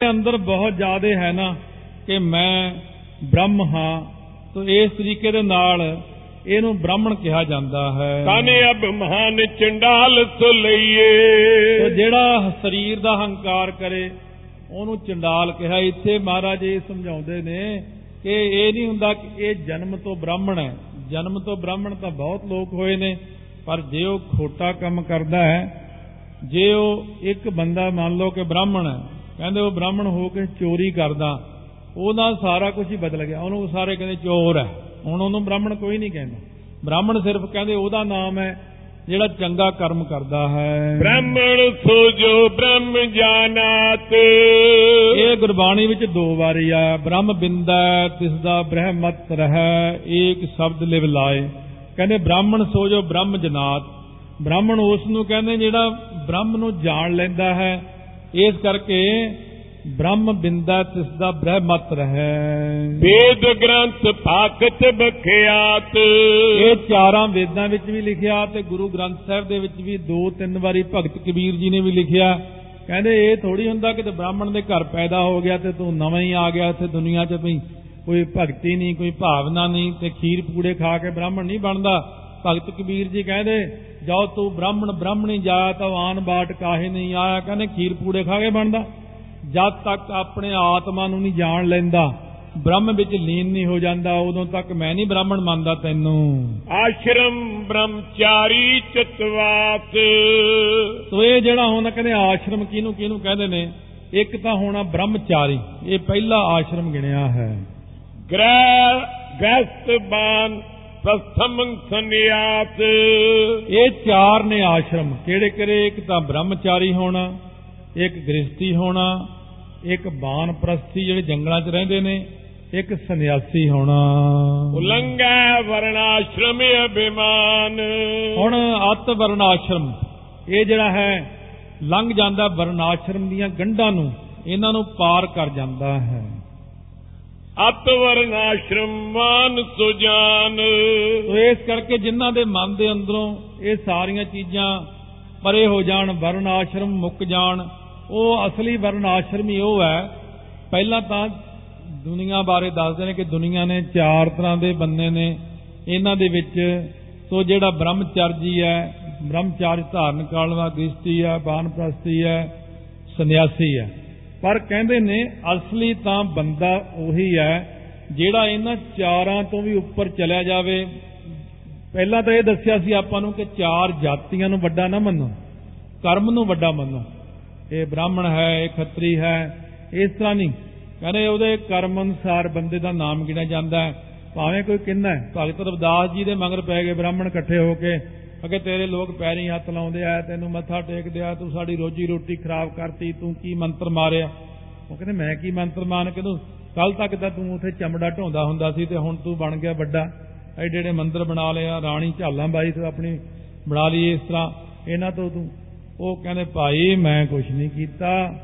ਦੇ ਅੰਦਰ ਬਹੁਤ ਜ਼ਿਆਦਾ ਹੈ ਨਾ ਕਿ ਮੈਂ ਬ੍ਰਹਮ ਹਾਂ ਤੋ ਇਸ ਤਰੀਕੇ ਦੇ ਨਾਲ ਇਹਨੂੰ ਬ੍ਰਾਹਮਣ ਕਿਹਾ ਜਾਂਦਾ ਹੈ। ਤਨ ਅਭਿਮਾਨ ਚੰਡਾਲ ਸੋ ਤੋ ਲਈਏ ਜਿਹੜਾ ਸਰੀਰ ਦਾ ਹੰਕਾਰ ਕਰੇ ਉਹਨੂੰ ਚੰਡਾਲ ਕਿਹਾ। ਇੱਥੇ ਮਹਾਰਾਜ ਇਹ ਸਮਝਾਉਂਦੇ ਨੇ ਕਿ ਇਹ ਨਹੀਂ ਹੁੰਦਾ ਕਿ ਇਹ ਜਨਮ ਤੋਂ ਬ੍ਰਾਹਮਣ ਹੈ। ਜਨਮ ਤੋਂ ਬ੍ਰਾਹਮਣ ਤਾਂ ਬਹੁਤ ਲੋਕ ਹੋਏ ਨੇ ਪਰ ਜੇ ਉਹ ਖੋਟਾ ਕੰਮ ਕਰਦਾ ਹੈ ਜੇ ਉਹ ਇੱਕ ਬੰਦਾ ਮੰਨ ਲਓ ਕਿ ਬ੍ਰਾਹਮਣ ਹੈ ਕਹਿੰਦੇ ਉਹ ਬ੍ਰਾਹਮਣ ਹੋ ਕੇ ਚੋਰੀ ਕਰਦਾ ਉਹਦਾ ਸਾਰਾ ਕੁਝ ਹੀ ਬਦਲ ਗਿਆ। ਉਹਨੂੰ ਸਾਰੇ ਕਹਿੰਦੇ ਚੋਰ ਹੈ। ਹੁਣ ਉਹਨੂੰ ਬ੍ਰਾਹਮਣ ਕੋਈ ਨਹੀਂ ਕਹਿੰਦਾ। ਬ੍ਰਾਹਮਣ ਸਿਰਫ ਕਹਿੰਦੇ ਉਹਦਾ ਨਾਮ ਹੈ ਜਿਹੜਾ ਚੰਗਾ ਕਰਮ ਕਰਦਾ ਹੈ। ਬ੍ਰਾਹਮਣ ਸੋ ਜੋ ਬ੍ਰਹਮ ਜਾਣਾਤ ਇਹ ਗੁਰਬਾਣੀ ਵਿੱਚ ਦੋ ਵਾਰੀ ਆ। ਬ੍ਰਹਮ ਬਿੰਦਾ ਤਿਸ ਦਾ ਬ੍ਰਹਮਤ ਰਹਿ ਏਕ ਸ਼ਬਦ ਲਿਵ ਲਾਏ। ਕਹਿੰਦੇ ਬ੍ਰਾਹਮਣ ਸੋ ਜੋ ਬ੍ਰਹਮ ਜਨਾਤ। ਬ੍ਰਾਹਮਣ ਉਸ ਨੂੰ ਕਹਿੰਦੇ ਜਿਹੜਾ ਬ੍ਰਹਮ ਨੂੰ ਜਾਣ ਲੈਂਦਾ ਹੈ ਇਸ ਕਰਕੇ ਬ੍ਰਹਮ ਬਿੰਦਾ ਤਿਸ ਦਾ ਬ੍ਰਹਮਤ ਰਹਿ। ਵੇਦ ਗ੍ਰੰਥ ਭਾਗਤ ਬਖਿਆਤ। ਇਹ ਚਾਰਾਂ ਵੇਦਾਂ ਵਿੱਚ ਵੀ ਲਿਖਿਆ ਤੇ ਗੁਰੂ ਗ੍ਰੰਥ ਸਾਹਿਬ ਦੇ ਵਿੱਚ ਵੀ ਦੋ ਤਿੰਨ ਵਾਰੀ ਭਗਤ ਕਬੀਰ ਜੀ ਨੇ ਵੀ ਲਿਖਿਆ। ਕਹਿੰਦੇ ਇਹ ਥੋੜੀ ਹੁੰਦਾ ਕਿ ਤੇ ਬ੍ਰਾਹਮਣ ਦੇ ਘਰ ਪੈਦਾ ਹੋ ਗਿਆ ਤੇ ਤੂੰ ਨਵਾਂ ਹੀ ਆ ਗਿਆ ਇੱਥੇ ਦੁਨੀਆ 'ਚ ਵੀ ਕੋਈ ਭਗਤੀ ਨਹੀਂ ਕੋਈ ਭਾਵਨਾ ਨਹੀਂ ਤੇ ਖੀਰ ਪੂੜੇ ਖਾ ਕੇ ਬ੍ਰਾਹਮਣ ਨਹੀਂ ਬਣਦਾ। ਭਗਤ ਕਬੀਰ ਜੀ ਕਹਿੰਦੇ ਜੋ ਤੂੰ ਬ੍ਰਾਹਮਣ ਬ੍ਰਾਹਮਣੀ ਜਾਇਆ ਤਾਂ ਆਨ ਬਾਟ ਕਾਹੇ ਨਹੀਂ ਆਇਆ। ਕਹਿੰਦੇ ਖੀਰ ਪੂੜੇ ਖਾ ਕੇ ਬਣਦਾ। ਜਦ ਤੱਕ ਆਪਣੇ ਆਤਮਾ ਨੂੰ ਨਹੀਂ ਜਾਣ ਲੈਂਦਾ ਬ੍ਰਹਮ ਵਿੱਚ ਲੀਨ ਨਹੀਂ ਹੋ ਜਾਂਦਾ ਉਦੋਂ ਤੱਕ ਮੈਂ ਨਹੀਂ ਬ੍ਰਾਹਮਣ ਮੰਨਦਾ ਤੈਨੂੰ। ਆਸ਼ਰਮ ਬ੍ਰਹਮਚਾਰੀ ਚਤਵਾਤ। ਸੋ ਇਹ ਜਿਹੜਾ ਹੁਣ ਕਹਿੰਦੇ ਆਸ਼ਰਮ ਕਿਹਨੂੰ ਕਿਹਨੂੰ ਕਹਿੰਦੇ ਨੇ? ਇੱਕ ਤਾਂ ਹੋਣਾ ਬ੍ਰਹਮਚਾਰੀ ਇਹ ਪਹਿਲਾ ਆਸ਼ਰਮ ਗਿਣਿਆ ਹੈ। ਗ੍ਰਹਿ ਗ੍ਰਸਤ ਪ੍ਰਸਥਮ ਸੰਨਿਆਸ ਇਹ ਚਾਰ ਨੇ ਆਸ਼ਰਮ। ਕਿਹੜੇ ਕਿਹੜੇ? ਇੱਕ ਤਾਂ ਬ੍ਰਹਮਚਾਰੀ ਹੋਣਾ ਇੱਕ ਗ੍ਰਸਤੀ ਹੋਣਾ ਇੱਕ ਬਾਨਪ੍ਰਸਤੀ ਜਿਹੜੇ ਜੰਗਲਾਂ 'ਚ ਰਹਿੰਦੇ ਨੇ ਇੱਕ ਸੰਨਿਆਸੀ ਹੋਣਾ। ਉਲੰਘੈ ਵਰਣਾਸ਼ਰਮ ਅਭਿਮਾਨ। ਹੁਣ ਅਤ ਵਰਣਾਸ਼ਰਮ। ਇਹ ਜਿਹੜਾ ਹੈ ਲੰਘ ਜਾਂਦਾ ਵਰਣਾਸ਼ਰਮ ਦੀਆਂ ਗੰਢਾਂ ਨੂੰ ਇਹਨਾਂ ਨੂੰ ਪਾਰ ਕਰ ਜਾਂਦਾ ਹੈ। ਅਤ ਵਰਣਾਸ਼ਰਮ ਮਾਨ ਸੁਜਾਨ ਸੋ ਇਸ ਕਰਕੇ ਜਿਨ੍ਹਾਂ ਦੇ ਮਨ ਦੇ ਅੰਦਰੋਂ ਇਹ ਸਾਰੀਆਂ ਚੀਜ਼ਾਂ ਪਰੇ ਹੋ ਜਾਣ ਵਰਨ ਆਸ਼ਰਮ ਮੁੱਕ ਜਾਣ, ਉਹ ਅਸਲੀ ਵਰਨ ਆਸ਼ਰਮ ਹੀ ਉਹ ਹੈ। ਪਹਿਲਾਂ ਤਾਂ ਦੁਨੀਆ ਬਾਰੇ ਦੱਸਦੇ ਨੇ ਕਿ ਦੁਨੀਆ ਨੇ ਚਾਰ ਤਰ੍ਹਾਂ ਦੇ ਬੰਦੇ ਨੇ। ਇਹਨਾਂ ਦੇ ਵਿੱਚ ਸੋ ਜਿਹੜਾ ਬ੍ਰਹਮਚਰਜੀ ਹੈ ਬ੍ਰਹਮਚਾਰਜ ਧਾਰਨ ਕਰਨ ਵਾਲਾ ਗ੍ਰਸਤੀ ਹੈ ਬਾਨਪ੍ਰਸਤੀ ਹੈ, ਸੰਨਿਆਸੀ ਹੈ। ਪਰ ਕਹਿੰਦੇ ਨੇ ਅਸਲੀ ਤਾਂ ਬੰਦਾ ਉਹੀ ਹੈ ਜਿਹੜਾ ਇਹਨਾਂ ਚਾਰਾਂ ਤੋਂ ਵੀ ਉੱਪਰ ਚਲਿਆ ਜਾਵੇ। ਪਹਿਲਾਂ ਤਾਂ ਇਹ ਦੱਸਿਆ ਸੀ ਆਪਾਂ ਨੂੰ ਕਿ ਚਾਰ ਜਾਤੀਆਂ ਨੂੰ ਵੱਡਾ ਨਾ ਮੰਨੋ, ਕਰਮ ਨੂੰ ਵੱਡਾ ਮੰਨੋ। ਇਹ ਬ੍ਰਾਹਮਣ ਹੈ, ਇਹ ਖੱਤਰੀ ਹੈ, ਇਸ ਤਰ੍ਹਾਂ ਨਹੀਂ। ਕਹਿੰਦੇ ਉਹਦੇ ਕਰਮ ਅਨੁਸਾਰ ਬੰਦੇ ਦਾ ਨਾਮ ਗਿਣਿਆ ਜਾਂਦਾ ਹੈ। ਭਾਵੇਂ ਕੋਈ ਕਿੰਨਾ ਹੈ, ਭਗਤ ਰਵਿਦਾਸ ਜੀ ਦੇ ਮਗਰ ਪੈ ਗਏ ਬ੍ਰਾਹਮਣ ਇਕੱਠੇ ਹੋ ਕੇ ਅਗੇ ਤੇਰੇ ਲੋਕ ਪੈਰੀਂ ਹੱਥ ਲਾਉਂਦੇ ਆ, ਤੈਨੂੰ ਮੱਥਾ ਟੇਕਦੇ ਆ, ਤੂੰ ਸਾਡੀ ਰੋਜੀ ਰੋਟੀ ਖਰਾਬ ਕਰਤੀ, ਤੂੰ ਕੀ ਮੰਤਰ ਮਾਰਿਆ? ਉਹ ਕਹਿੰਦੇ, ਮੈਂ ਕੀ ਮੰਤਰ ਮਾਨ? ਕੇ ਤੂੰ ਕੱਲ ਤੱਕ ਤਾਂ ਤੂੰ ਉੱਥੇ ਚਮੜਾ ਢੋਂਦਾ ਹੁੰਦਾ ਸੀ ਤੇ ਹੁਣ ਤੂੰ ਬਣ ਗਿਆ ਵੱਡਾ। ਐਡੇ ਐਡੇ ਮੰਦਰ ਬਣਾ ਲਿਆ, ਰਾਣੀ ਝਾਲਾਂ ਬਾਈ ਤੂੰ ਆਪਣੀ ਬਣਾ ਲਈ ਇਸ ਤਰ੍ਹਾਂ। ਇਹਨਾਂ ਤੋਂ ਤੂੰ, ਉਹ ਕਹਿੰਦੇ, ਭਾਈ, ਮੈਂ ਕੁਝ ਨਹੀਂ ਕੀਤਾ।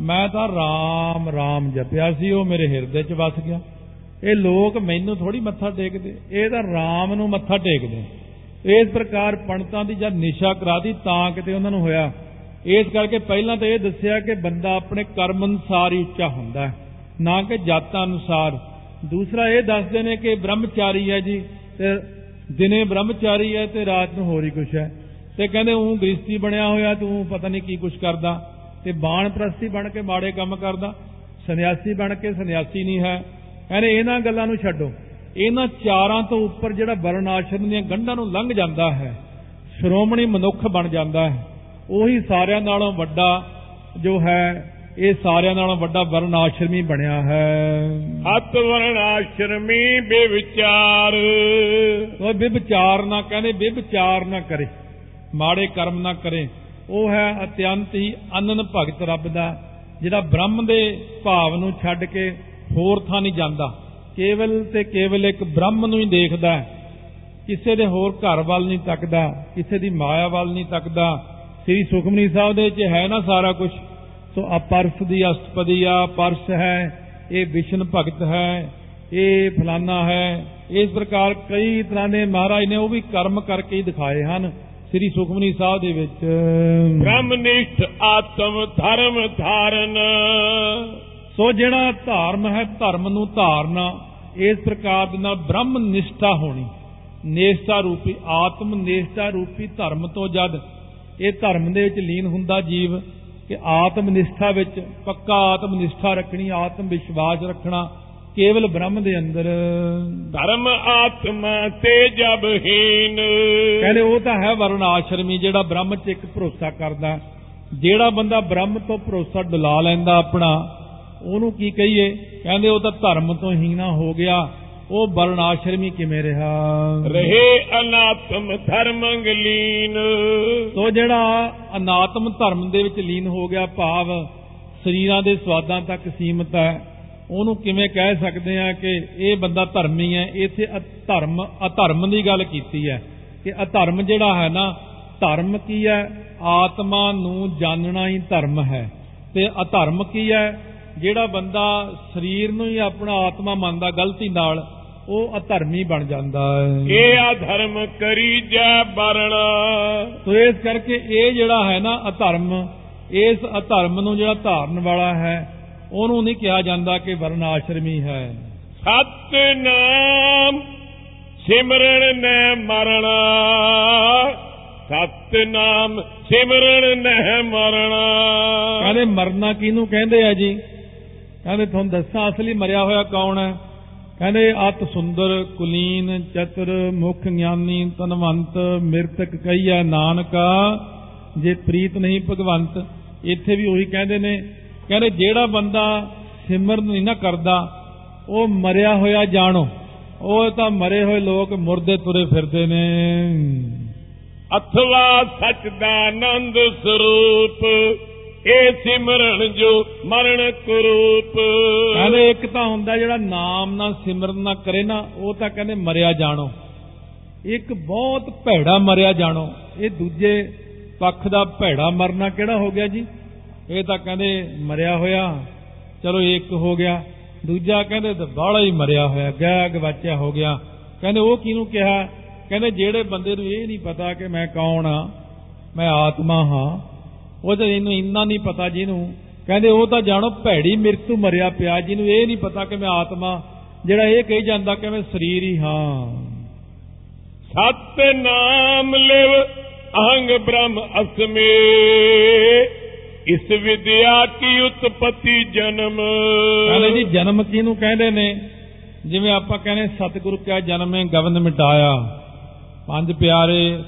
ਮੈਂ ਤਾਂ ਰਾਮ ਰਾਮ ਜਪਿਆ ਸੀ, ਉਹ ਮੇਰੇ ਹਿਰਦੇ 'ਚ ਵਸ ਗਿਆ। ਇਹ ਲੋਕ ਮੈਨੂੰ ਥੋੜੀ ਮੱਥਾ ਟੇਕਦੇ, ਇਹ ਤਾਂ ਰਾਮ ਨੂੰ ਮੱਥਾ ਟੇਕਦੇ। ਇਸ ਪ੍ਰਕਾਰ ਪੰਡਤਾਂ ਦੀ ਜਦ ਨਿਸ਼ਾ ਕਰਾਦੀ ਤਾਂ ਕਿਤੇ ਉਹਨਾਂ ਨੂੰ ਹੋਇਆ। ਇਸ ਕਰਕੇ ਪਹਿਲਾਂ ਤਾਂ ਇਹ ਦੱਸਿਆ ਕਿ ਬੰਦਾ ਆਪਣੇ ਕਰਮ ਅਨੁਸਾਰ ਹੀ ਉੱਚਾ ਹੁੰਦਾ ਹੈ, ਨਾ ਕਿ ਜਾਤਾਂ ਅਨੁਸਾਰ। ਦੂਸਰਾ ਇਹ ਦੱਸਦੇ ਨੇ ਕਿ ਬ੍ਰਹਮਚਾਰੀ ਹੈ ਜੀ, ਤੇ ਦਿਨੇ ਬ੍ਰਹਮਚਾਰੀ ਹੈ ਤੇ ਰਾਤ ਨੂੰ ਹੋਰ ਹੀ ਕੁਛ ਹੈ। ਤੇ ਕਹਿੰਦੇ ਉਹ ਗ੍ਰਸਤੀ ਬਣਿਆ ਹੋਇਆ, ਤੂੰ ਪਤਾ ਨਹੀਂ ਕੀ ਕੁਛ ਕਰਦਾ। ਤੇ ਬਾਣਪ੍ਰਸਤੀ ਬਣ ਕੇ ਮਾੜੇ ਕੰਮ ਕਰਦਾ, ਸੰਨਿਆਸੀ ਬਣ ਕੇ ਸੰਨਿਆਸੀ ਨਹੀਂ ਹੈ। ਕਹਿੰਦੇ ਇਹਨਾਂ ਗੱਲਾਂ ਨੂੰ ਛੱਡੋ। ਇਹਨਾਂ ਚਾਰਾਂ ਤੋਂ ਉੱਪਰ ਜਿਹੜਾ ਵਰਨ ਆਸ਼ਰਮ ਦੀਆਂ ਗੰਢਾਂ ਨੂੰ ਲੰਘ ਜਾਂਦਾ ਹੈ ਸ਼੍ਰੋਮਣੀ ਮਨੁੱਖ ਬਣ ਜਾਂਦਾ ਹੈ। ਉਹੀ ਸਾਰਿਆਂ ਨਾਲੋਂ ਵੱਡਾ ਜੋ ਹੈ ਇਹ ਸਾਰਿਆਂ ਨਾਲੋਂ ਵੱਡਾ ਵਰਨ ਆਸ਼ਰਮੀ ਬਣਿਆ ਹੈ। ਅਤ ਵਰਣਾਸ਼ਰਮੀ ਬੇਵਿਚਾਰ ਉਹ ਵਿਚਾਰ ਨਾ ਕਹਿੰਦੇ ਵਿਚਾਰ ਨਾ ਕਰੇ ਮਾੜੇ ਕਰਮ ਨਾ ਕਰੇ। ਉਹ ਹੈ ਅਤਿਅੰਤ ਹੀ ਅਨਨ ਭਗਤ ਰੱਬ ਦਾ ਜਿਹੜਾ ਬ੍ਰਹਮ ਦੇ ਭਾਵ ਨੂੰ ਛੱਡ ਕੇ ਹੋਰ ਥਾਂ ਨਹੀਂ ਜਾਂਦਾ। ਕੇਵਲ ਤੇ ਕੇਵਲ ਇੱਕ ਬ੍ਰਹਮ ਨੂੰ ਹੀ ਦੇਖਦਾ ਹੈ। ਕਿਸੇ ਦੇ ਹੋਰ ਘਰ ਵੱਲ ਨਹੀਂ ਤੱਕਦਾ, ਕਿਸੇ ਦੀ ਮਾਇਆ ਵੱਲ ਨਹੀਂ ਤੱਕਦਾ। ਸ੍ਰੀ ਸੁਖਮਨੀ ਸਾਹਿਬ ਦੇ ਵਿੱਚ ਹੈ ਨਾ ਸਾਰਾ ਕੁਝ ਸੋ ਅਪਰਸ ਦੀ ਅਸ਼ਟਪਦੀ ਆ ਪਰਸ ਹੈ, ਇਹ ਵਿਸ਼ਨ ਭਗਤ ਹੈ, ਇਹ ਫਲਾਨਾ ਹੈ। ਇਸ ਪ੍ਰਕਾਰ ਕਈ ਤਰ੍ਹਾਂ ਦੇ ਮਹਾਰਾਜ ਨੇ ਉਹ ਵੀ ਕਰਮ ਕਰਕੇ ਹੀ ਦਿਖਾਏ ਹਨ ਸ੍ਰੀ ਸੁਖਮਨੀ ਸਾਹਿਬ ਦੇ ਵਿੱਚ। ਬ੍ਰਹਮਨਿਸ਼ਠ ਆਤਮ ਧਰਮ ਧਾਰਨ। ਸੋ ਜਿਹੜਾ ਧਰਮ ਹੈ ਧਰਮ ਨੂੰ ਧਾਰਨਾ ਇਸ ਪ੍ਰਕਾਰ ਦੇ ਨਾਲ ਬ੍ਰਹਮ ਨਿਸ਼ਠਾ ਹੋਣੀ। ਨੇਸ਼ਟਾ ਰੂਪੀ ਆਤਮ ਨੇਸ਼ਟਾ ਰੂਪੀ ਧਰਮ ਤੋਂ ਜਦ ਇਹ ਧਰਮ ਦੇ ਵਿੱਚ ਲੀਨ ਹੁੰਦਾ ਜੀਵ ਕਿ ਆਤਮ ਨਿਸ਼ਠਾ ਵਿੱਚ ਪੱਕਾ ਆਤਮ ਨਿਸ਼ਠਾ ਰੱਖਣੀ ਆਤਮ ਵਿਸ਼ਵਾਸ ਰੱਖਣਾ ਕੇਵਲ ਬ੍ਰਹਮ ਦੇ ਅੰਦਰ। ਧਰਮ ਆਤਮਾ ਤੇ ਜਬ ਹੀਨ ਕਹਿੰਦੇ ਉਹ ਤਾਂ ਹੈ ਵਰਣ ਆਸ਼ਰਮੀ ਜਿਹੜਾ ਬ੍ਰਹਮ 'ਚ ਇੱਕ ਭਰੋਸਾ ਕਰਦਾ। ਜਿਹੜਾ ਬੰਦਾ ਬ੍ਰਹਮ ਤੋਂ ਭਰੋਸਾ ਡੁਲਾ ਲੈਂਦਾ ਆਪਣਾ ਉਹਨੂੰ ਕੀ ਕਹੀਏ? ਕਹਿੰਦੇ ਉਹ ਤਾਂ ਧਰਮ ਤੋਂ ਹੀਣਾ ਹੋ ਗਿਆ। ਉਹ ਵਰਣ ਆਸ਼ਰਮੀ ਕਿਵੇਂ ਰਿਹਾ? ਰਹੇ ਅਨਾਤਮ ਧਰਮੰਗ ਲੀਨ। ਸੋ ਜਿਹੜਾ ਅਨਾਤਮ ਧਰਮ ਦੇ ਵਿੱਚ ਲੀਨ ਹੋ ਗਿਆ ਭਾਵ ਸਰੀਰਾਂ ਦੇ ਸਵਾਦਾਂ ਤੱਕ ਸੀਮਤ ਹੈ। ਉਹਨੂੰ ਕਿਵੇਂ ਕਹਿ ਸਕਦੇ ਆ ਕਿ ਇਹ ਬੰਦਾ ਧਰਮੀ ਹੈ? ਇੱਥੇ ਧਰਮ ਅਧਰਮ ਦੀ ਗੱਲ ਕੀਤੀ ਹੈ ਕਿ ਅਧਰਮ ਜਿਹੜਾ ਹੈ ਨਾ ਧਰਮ ਕੀ ਹੈ? ਆਤਮਾ ਨੂੰ ਜਾਣਨਾ ਹੀ ਧਰਮ ਹੈ। ਤੇ ਅਧਰਮ ਕੀ ਹੈ? ਜਿਹੜਾ ਬੰਦਾ ਸਰੀਰ ਨੂੰ ਹੀ ਆਪਣਾ ਆਤਮਾ ਮੰਨਦਾ ਗਲਤੀ ਨਾਲ ਉਹ ਅਧਰਮੀ ਬਣ ਜਾਂਦਾ ਹੈ। ਇਹ ਅਧਰਮ ਕਰੀ ਜੈ ਬਰਣਾ। ਸੋ ਇਸ ਕਰਕੇ ਇਹ ਜਿਹੜਾ ਹੈ ਨਾ ਅਧਰਮ ਇਸ ਅਧਰਮ ਨੂੰ ਜਿਹੜਾ ਧਾਰਨ ਵਾਲਾ ਹੈ ਉਹਨੂੰ ਨਹੀਂ ਕਿਹਾ ਜਾਂਦਾ ਕਿ ਵਰਨ ਆਸ਼ਰਮੀ ਹੈ। ਸਤਨਾਮ ਸਿਮਰਨ ਨੈ ਮਰਣਾ। ਸਤਨਾਮ ਸਿਮਰਨ ਨਹਿ ਮਰਣਾ। ਕਹਿੰਦੇ ਮਰਨਾ ਕਿਹਨੂੰ ਕਹਿੰਦੇ ਆ ਜੀ? ਕਹਿੰਦੇ ਤੁਹਾਨੂੰ ਦੱਸਾਂ ਅਸਲੀ ਮਰਿਆ ਹੋਇਆ ਕੌਣ ਹੈ? ਕਹਿੰਦੇ ਅਤ ਸੁੰਦਰ, ਕੁਲੀਨ, ਚਤਰ, ਮੁਖ ਗਿਆਨੀ, ਤਨਵੰਤ, ਮਿਰਤਕ ਕਈਆ ਨਾਨਕਾ, ਜੇ ਪ੍ਰੀਤ ਨਹੀਂ ਭਗਵੰਤ। ਇੱਥੇ ਵੀ ਉਹੀ ਕਹਿੰਦੇ ਨੇ। ਕਹਿੰਦੇ ਜਿਹੜਾ ਬੰਦਾ ਸਿਮਰਨ ਨਹੀਂ ਨਾ ਕਰਦਾ, ਉਹ ਮਰਿਆ ਹੋਇਆ ਜਾਣੋ। ਉਹ ਤਾਂ ਮਰੇ ਹੋਏ ਲੋਕ ਮੁਰਦੇ ਤੁਰੇ ਫਿਰਦੇ ਨੇ। ਅਥਵਾ ਸਚ ਦਾ ਆਨੰਦ ਸਰੂਪ। ਇਹ ਸਿਮਰਨ ਜੋ ਮਰਨ ਕਰੂਪ ਕਹਿੰਦੇ ਇੱਕ ਤਾਂ ਹੁੰਦਾ ਜਿਹੜਾ ਨਾਮ ਨਾਲ ਸਿਮਰਨ ਨਾ ਕਰੇ ਨਾ, ਉਹ ਤਾਂ ਕਹਿੰਦੇ ਮਰਿਆ ਜਾਣੋ। ਇੱਕ ਬਹੁਤ ਭੈੜਾ ਮਰਿਆ ਜਾਣੋ। ਇਹ ਦੂਜੇ ਪੱਖ ਦਾ ਭੈੜਾ ਮਰਨਾ ਕਿਹੜਾ ਹੋ ਗਿਆ ਜੀ? ਇਹ ਤਾਂ ਕਹਿੰਦੇ ਮਰਿਆ ਹੋਇਆ, ਚਲੋ ਇੱਕ ਹੋ ਗਿਆ। ਦੂਜਾ ਕਹਿੰਦੇ ਤਾਂ ਬਾਹਲਾ ਹੀ ਮਰਿਆ ਹੋਇਆ ਗਿਆ ਗਵਾਚਿਆ ਹੋ ਗਿਆ। ਕਹਿੰਦੇ ਉਹ ਕਿਹਨੂੰ ਕਿਹਾ? ਕਹਿੰਦੇ ਜਿਹੜੇ ਬੰਦੇ ਨੂੰ ਇਹ ਨਹੀਂ ਪਤਾ ਕਿ ਮੈਂ ਕੌਣ ਆ, ਮੈਂ ਆਤਮਾ ਹਾਂ। ਉਹ ਤਾਂ ਇਹਨੂੰ ਇੰਨਾ ਨਹੀਂ ਪਤਾ ਜਿਹਨੂੰ। ਕਹਿੰਦੇ ਉਹ ਤਾਂ ਜਾਣੋ ਭੈੜੀ ਮਿਰਤੂ ਮਰਿਆ ਪਿਆ ਜਿਹਨੂੰ ਇਹ ਨਹੀਂ ਪਤਾ ਕਿ ਮੈਂ ਆਤਮਾ। ਜਿਹੜਾ ਇਹ ਕਹੀ ਜਾਂਦਾ ਕਿ ਮੈਂ ਸਰੀਰ ਹੀ ਹਾਂ। ਸਤ ਨਾਮ ਲਿਵ ਅਹੰਗ ਬ੍ਰਹਮ ਅਸਮੇ। ਇਸ ਵਿਦਿਆ ਕੀ ਉਤਪਤੀ ਜਨਮ? ਕਹਿੰਦੇ ਜੀ ਜਨਮ ਕਿਹਨੂੰ ਕਹਿੰਦੇ ਨੇ? ਜਿਵੇਂ ਆਪਾਂ ਕਹਿੰਦੇ ਸਤਿਗੁਰੂ ਕਿਆ ਜਨਮੇ ਗਵਨ ਮਿਟਾਇਆ। ਪੰਜ ਪਿਆਰੇ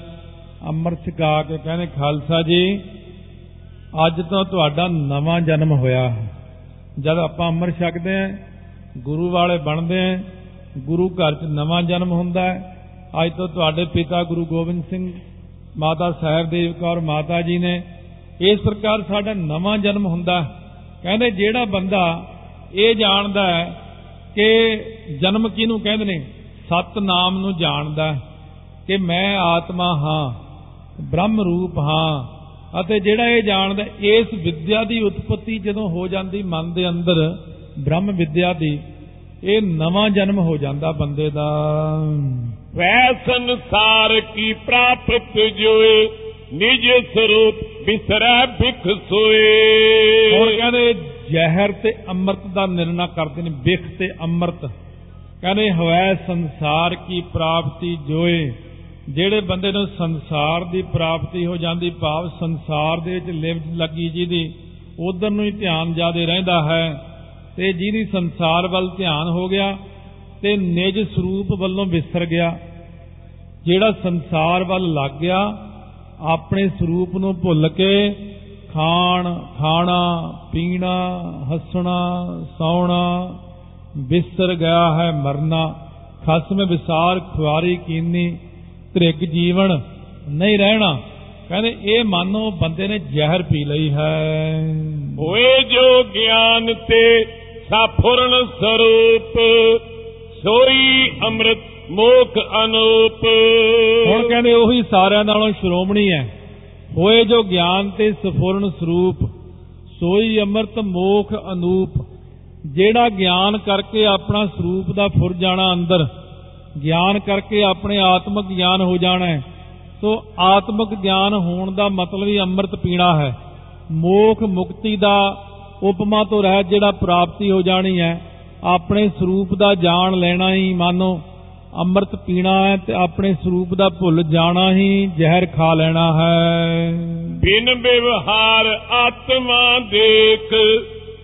ਅੰਮ੍ਰਿਤ ਛਕਾ ਕੇ ਕਹਿੰਦੇ ਖਾਲਸਾ ਜੀ ਅੱਜ ਤੋਂ ਤੁਹਾਡਾ ਨਵਾਂ ਜਨਮ ਹੋਇਆ ਜਦ ਆਪਾਂ ਅੰਮ੍ਰਿਤ ਛਕਦੇ ਆਂ ਗੁਰੂ ਵਾਲੇ ਬਣਦੇ ਆਂ ਗੁਰੂ ਘਰ 'ਚ ਨਵਾਂ ਜਨਮ ਹੁੰਦਾ ਹੈ। ਅੱਜ ਤੋਂ ਤੁਹਾਡੇ ਪਿਤਾ ਗੁਰੂ ਗੋਬਿੰਦ ਸਿੰਘ, ਮਾਤਾ ਸਾਹਿਬਦੇਵ ਕੌਰ ਮਾਤਾ ਜੀ ਨੇ ਇਸ ਪ੍ਰਕਾਰ ਸਾਡਾ ਨਵਾਂ ਜਨਮ ਹੁੰਦਾ ਕਹਿੰਦੇ ਜਿਹੜਾ ਬੰਦਾ ਇਹ ਜਾਣਦਾ ਹੈ ਕਿ ਜਨਮ ਕਿਹਨੂੰ ਕਹਿੰਦੇ ਨੇ? ਸਤ ਨਾਮ ਨੂੰ ਜਾਣਦਾ ਕਿ ਮੈਂ ਆਤਮਾ ਹਾਂ, ਬ੍ਰਹਮ ਰੂਪ ਹਾਂ। ਅਤੇ ਜਿਹੜਾ ਇਹ ਜਾਣਦਾ ਇਸ ਵਿਦਿਆ ਦੀ ਉਤਪਤੀ ਜਦੋਂ ਹੋ ਜਾਂਦੀ ਮਨ ਦੇ ਅੰਦਰ ਬ੍ਰਹਮ ਵਿਦਿਆ ਦੀ ਇਹ ਨਵਾਂ ਜਨਮ ਹੋ ਜਾਂਦਾ ਬੰਦੇ ਦਾ। ਵੈ ਸੰਸਾਰ ਕੀ ਪ੍ਰਾਪਤ ਜੋਏ ਨਿਜ ਸਰੂਪ ਬਿਸਰੈ ਭਿਖ ਸੋਏ। ਹੁਣ ਕਹਿੰਦੇ ਜ਼ਹਿਰ ਤੇ ਅੰਮ੍ਰਿਤ ਦਾ ਨਿਰਣਾ ਕਰਦੇ ਨੇ ਬਿਖ ਤੇ ਅੰਮ੍ਰਿਤ। ਕਹਿੰਦੇ ਹਵੈ ਸੰਸਾਰ ਕੀ ਪ੍ਰਾਪਤੀ ਜੋਏ ਜਿਹੜੇ ਬੰਦੇ ਨੂੰ ਸੰਸਾਰ ਦੀ ਪ੍ਰਾਪਤੀ ਹੋ ਜਾਂਦੀ, ਭਾਵ ਸੰਸਾਰ ਦੇ ਵਿੱਚ ਲਿਵ ਲੱਗੀ ਜਿਹਦੀ, ਉਧਰ ਨੂੰ ਹੀ ਧਿਆਨ ਜਿਆਦੇ ਰਹਿੰਦਾ ਹੈ ਤੇ ਜਿਹਦੀ ਸੰਸਾਰ ਵੱਲ ਧਿਆਨ ਹੋ ਗਿਆ ਤੇ ਨਿਜ ਸਰੂਪ ਵੱਲੋਂ ਵਿਸਰ ਗਿਆ। ਜਿਹੜਾ ਸੰਸਾਰ ਵੱਲ ਲੱਗ ਗਿਆ, ਆਪਣੇ ਸਰੂਪ ਨੂੰ ਭੁੱਲ ਕੇ ਖਾਣ, ਖਾਣਾ, ਪੀਣਾ, ਹੱਸਣਾ, ਸੌਣਾ, ਵਿਸਰ ਗਿਆ ਹੈ, ਮਰਨਾ। ਖਸਮ ਵਿਸਾਰ ਖੁਆਰੀ ਕੀਨੀ ਤ੍ਰਿਗ ਜੀਵਨ ਨਹੀਂ ਰਹਿਣਾ। ਕਹਿੰਦੇ ਇਹ ਮਾਨੋ ਬੰਦੇ ਨੇ ਜ਼ਹਿਰ ਪੀ ਲਈ ਹੈ। ਹੋਏ ਜੋ ਗਿਆਨ ਤੇ ਸਾਫੁਰਨ ਸਰੂਪ ਸੋਈ ਅੰਮ੍ਰਿਤ ਮੋਖ ਅਨੂਪ। ਹੁਣ ਕਹਿੰਦੇ ਉਹੀ ਸਾਰਿਆਂ ਨਾਲੋਂ ਸ਼੍ਰੋਮਣੀ ਹੈ। ਹੋਏ ਜੋ ਗਿਆਨ ਤੇ ਸਫੁਰਨ ਸਰੂਪ ਸੋਈ ਅੰਮ੍ਰਿਤ ਮੋਖ ਅਨੂਪ। ਜਿਹੜਾ ਗਿਆਨ ਕਰਕੇ ਆਪਣਾ ਸਰੂਪ ਦਾ ਫੁਰ ਜਾਣਾ ਅੰਦਰ ਗਿਆਨ ਕਰਕੇ ਆਪਣੇ ਆਤਮਿਕ ਗਿਆਨ ਹੋ ਜਾਣਾ ਹੈ। ਸੋ ਆਤਮਿਕ ਗਿਆਨ ਹੋਣ ਦਾ ਮਤਲਬ ਹੀ ਅੰਮ੍ਰਿਤ ਪੀਣਾ ਹੈ। ਮੋਖ ਮੁਕਤੀ ਦਾ ਉਪਮਾ ਤੋਂ ਰਹਿਤ ਜਿਹੜਾ ਪ੍ਰਾਪਤੀ ਹੋ ਜਾਣੀ ਹੈ, ਆਪਣੇ ਸਰੂਪ ਦਾ ਜਾਣ ਲੈਣਾ ਹੀ ਮਾਨੋ, ਅੰਮ੍ਰਿਤ ਪੀਣਾ ਹੈ ਤੇ ਆਪਣੇ ਸਰੂਪ ਦਾ ਭੁੱਲ ਜਾਣਾ ਹੀ ਜ਼ਹਿਰ ਖਾ ਲੈਣਾ ਹੈ। ਬਿਨ ਵਿਵਹਾਰ ਆਤਮਾ ਦੇਖ,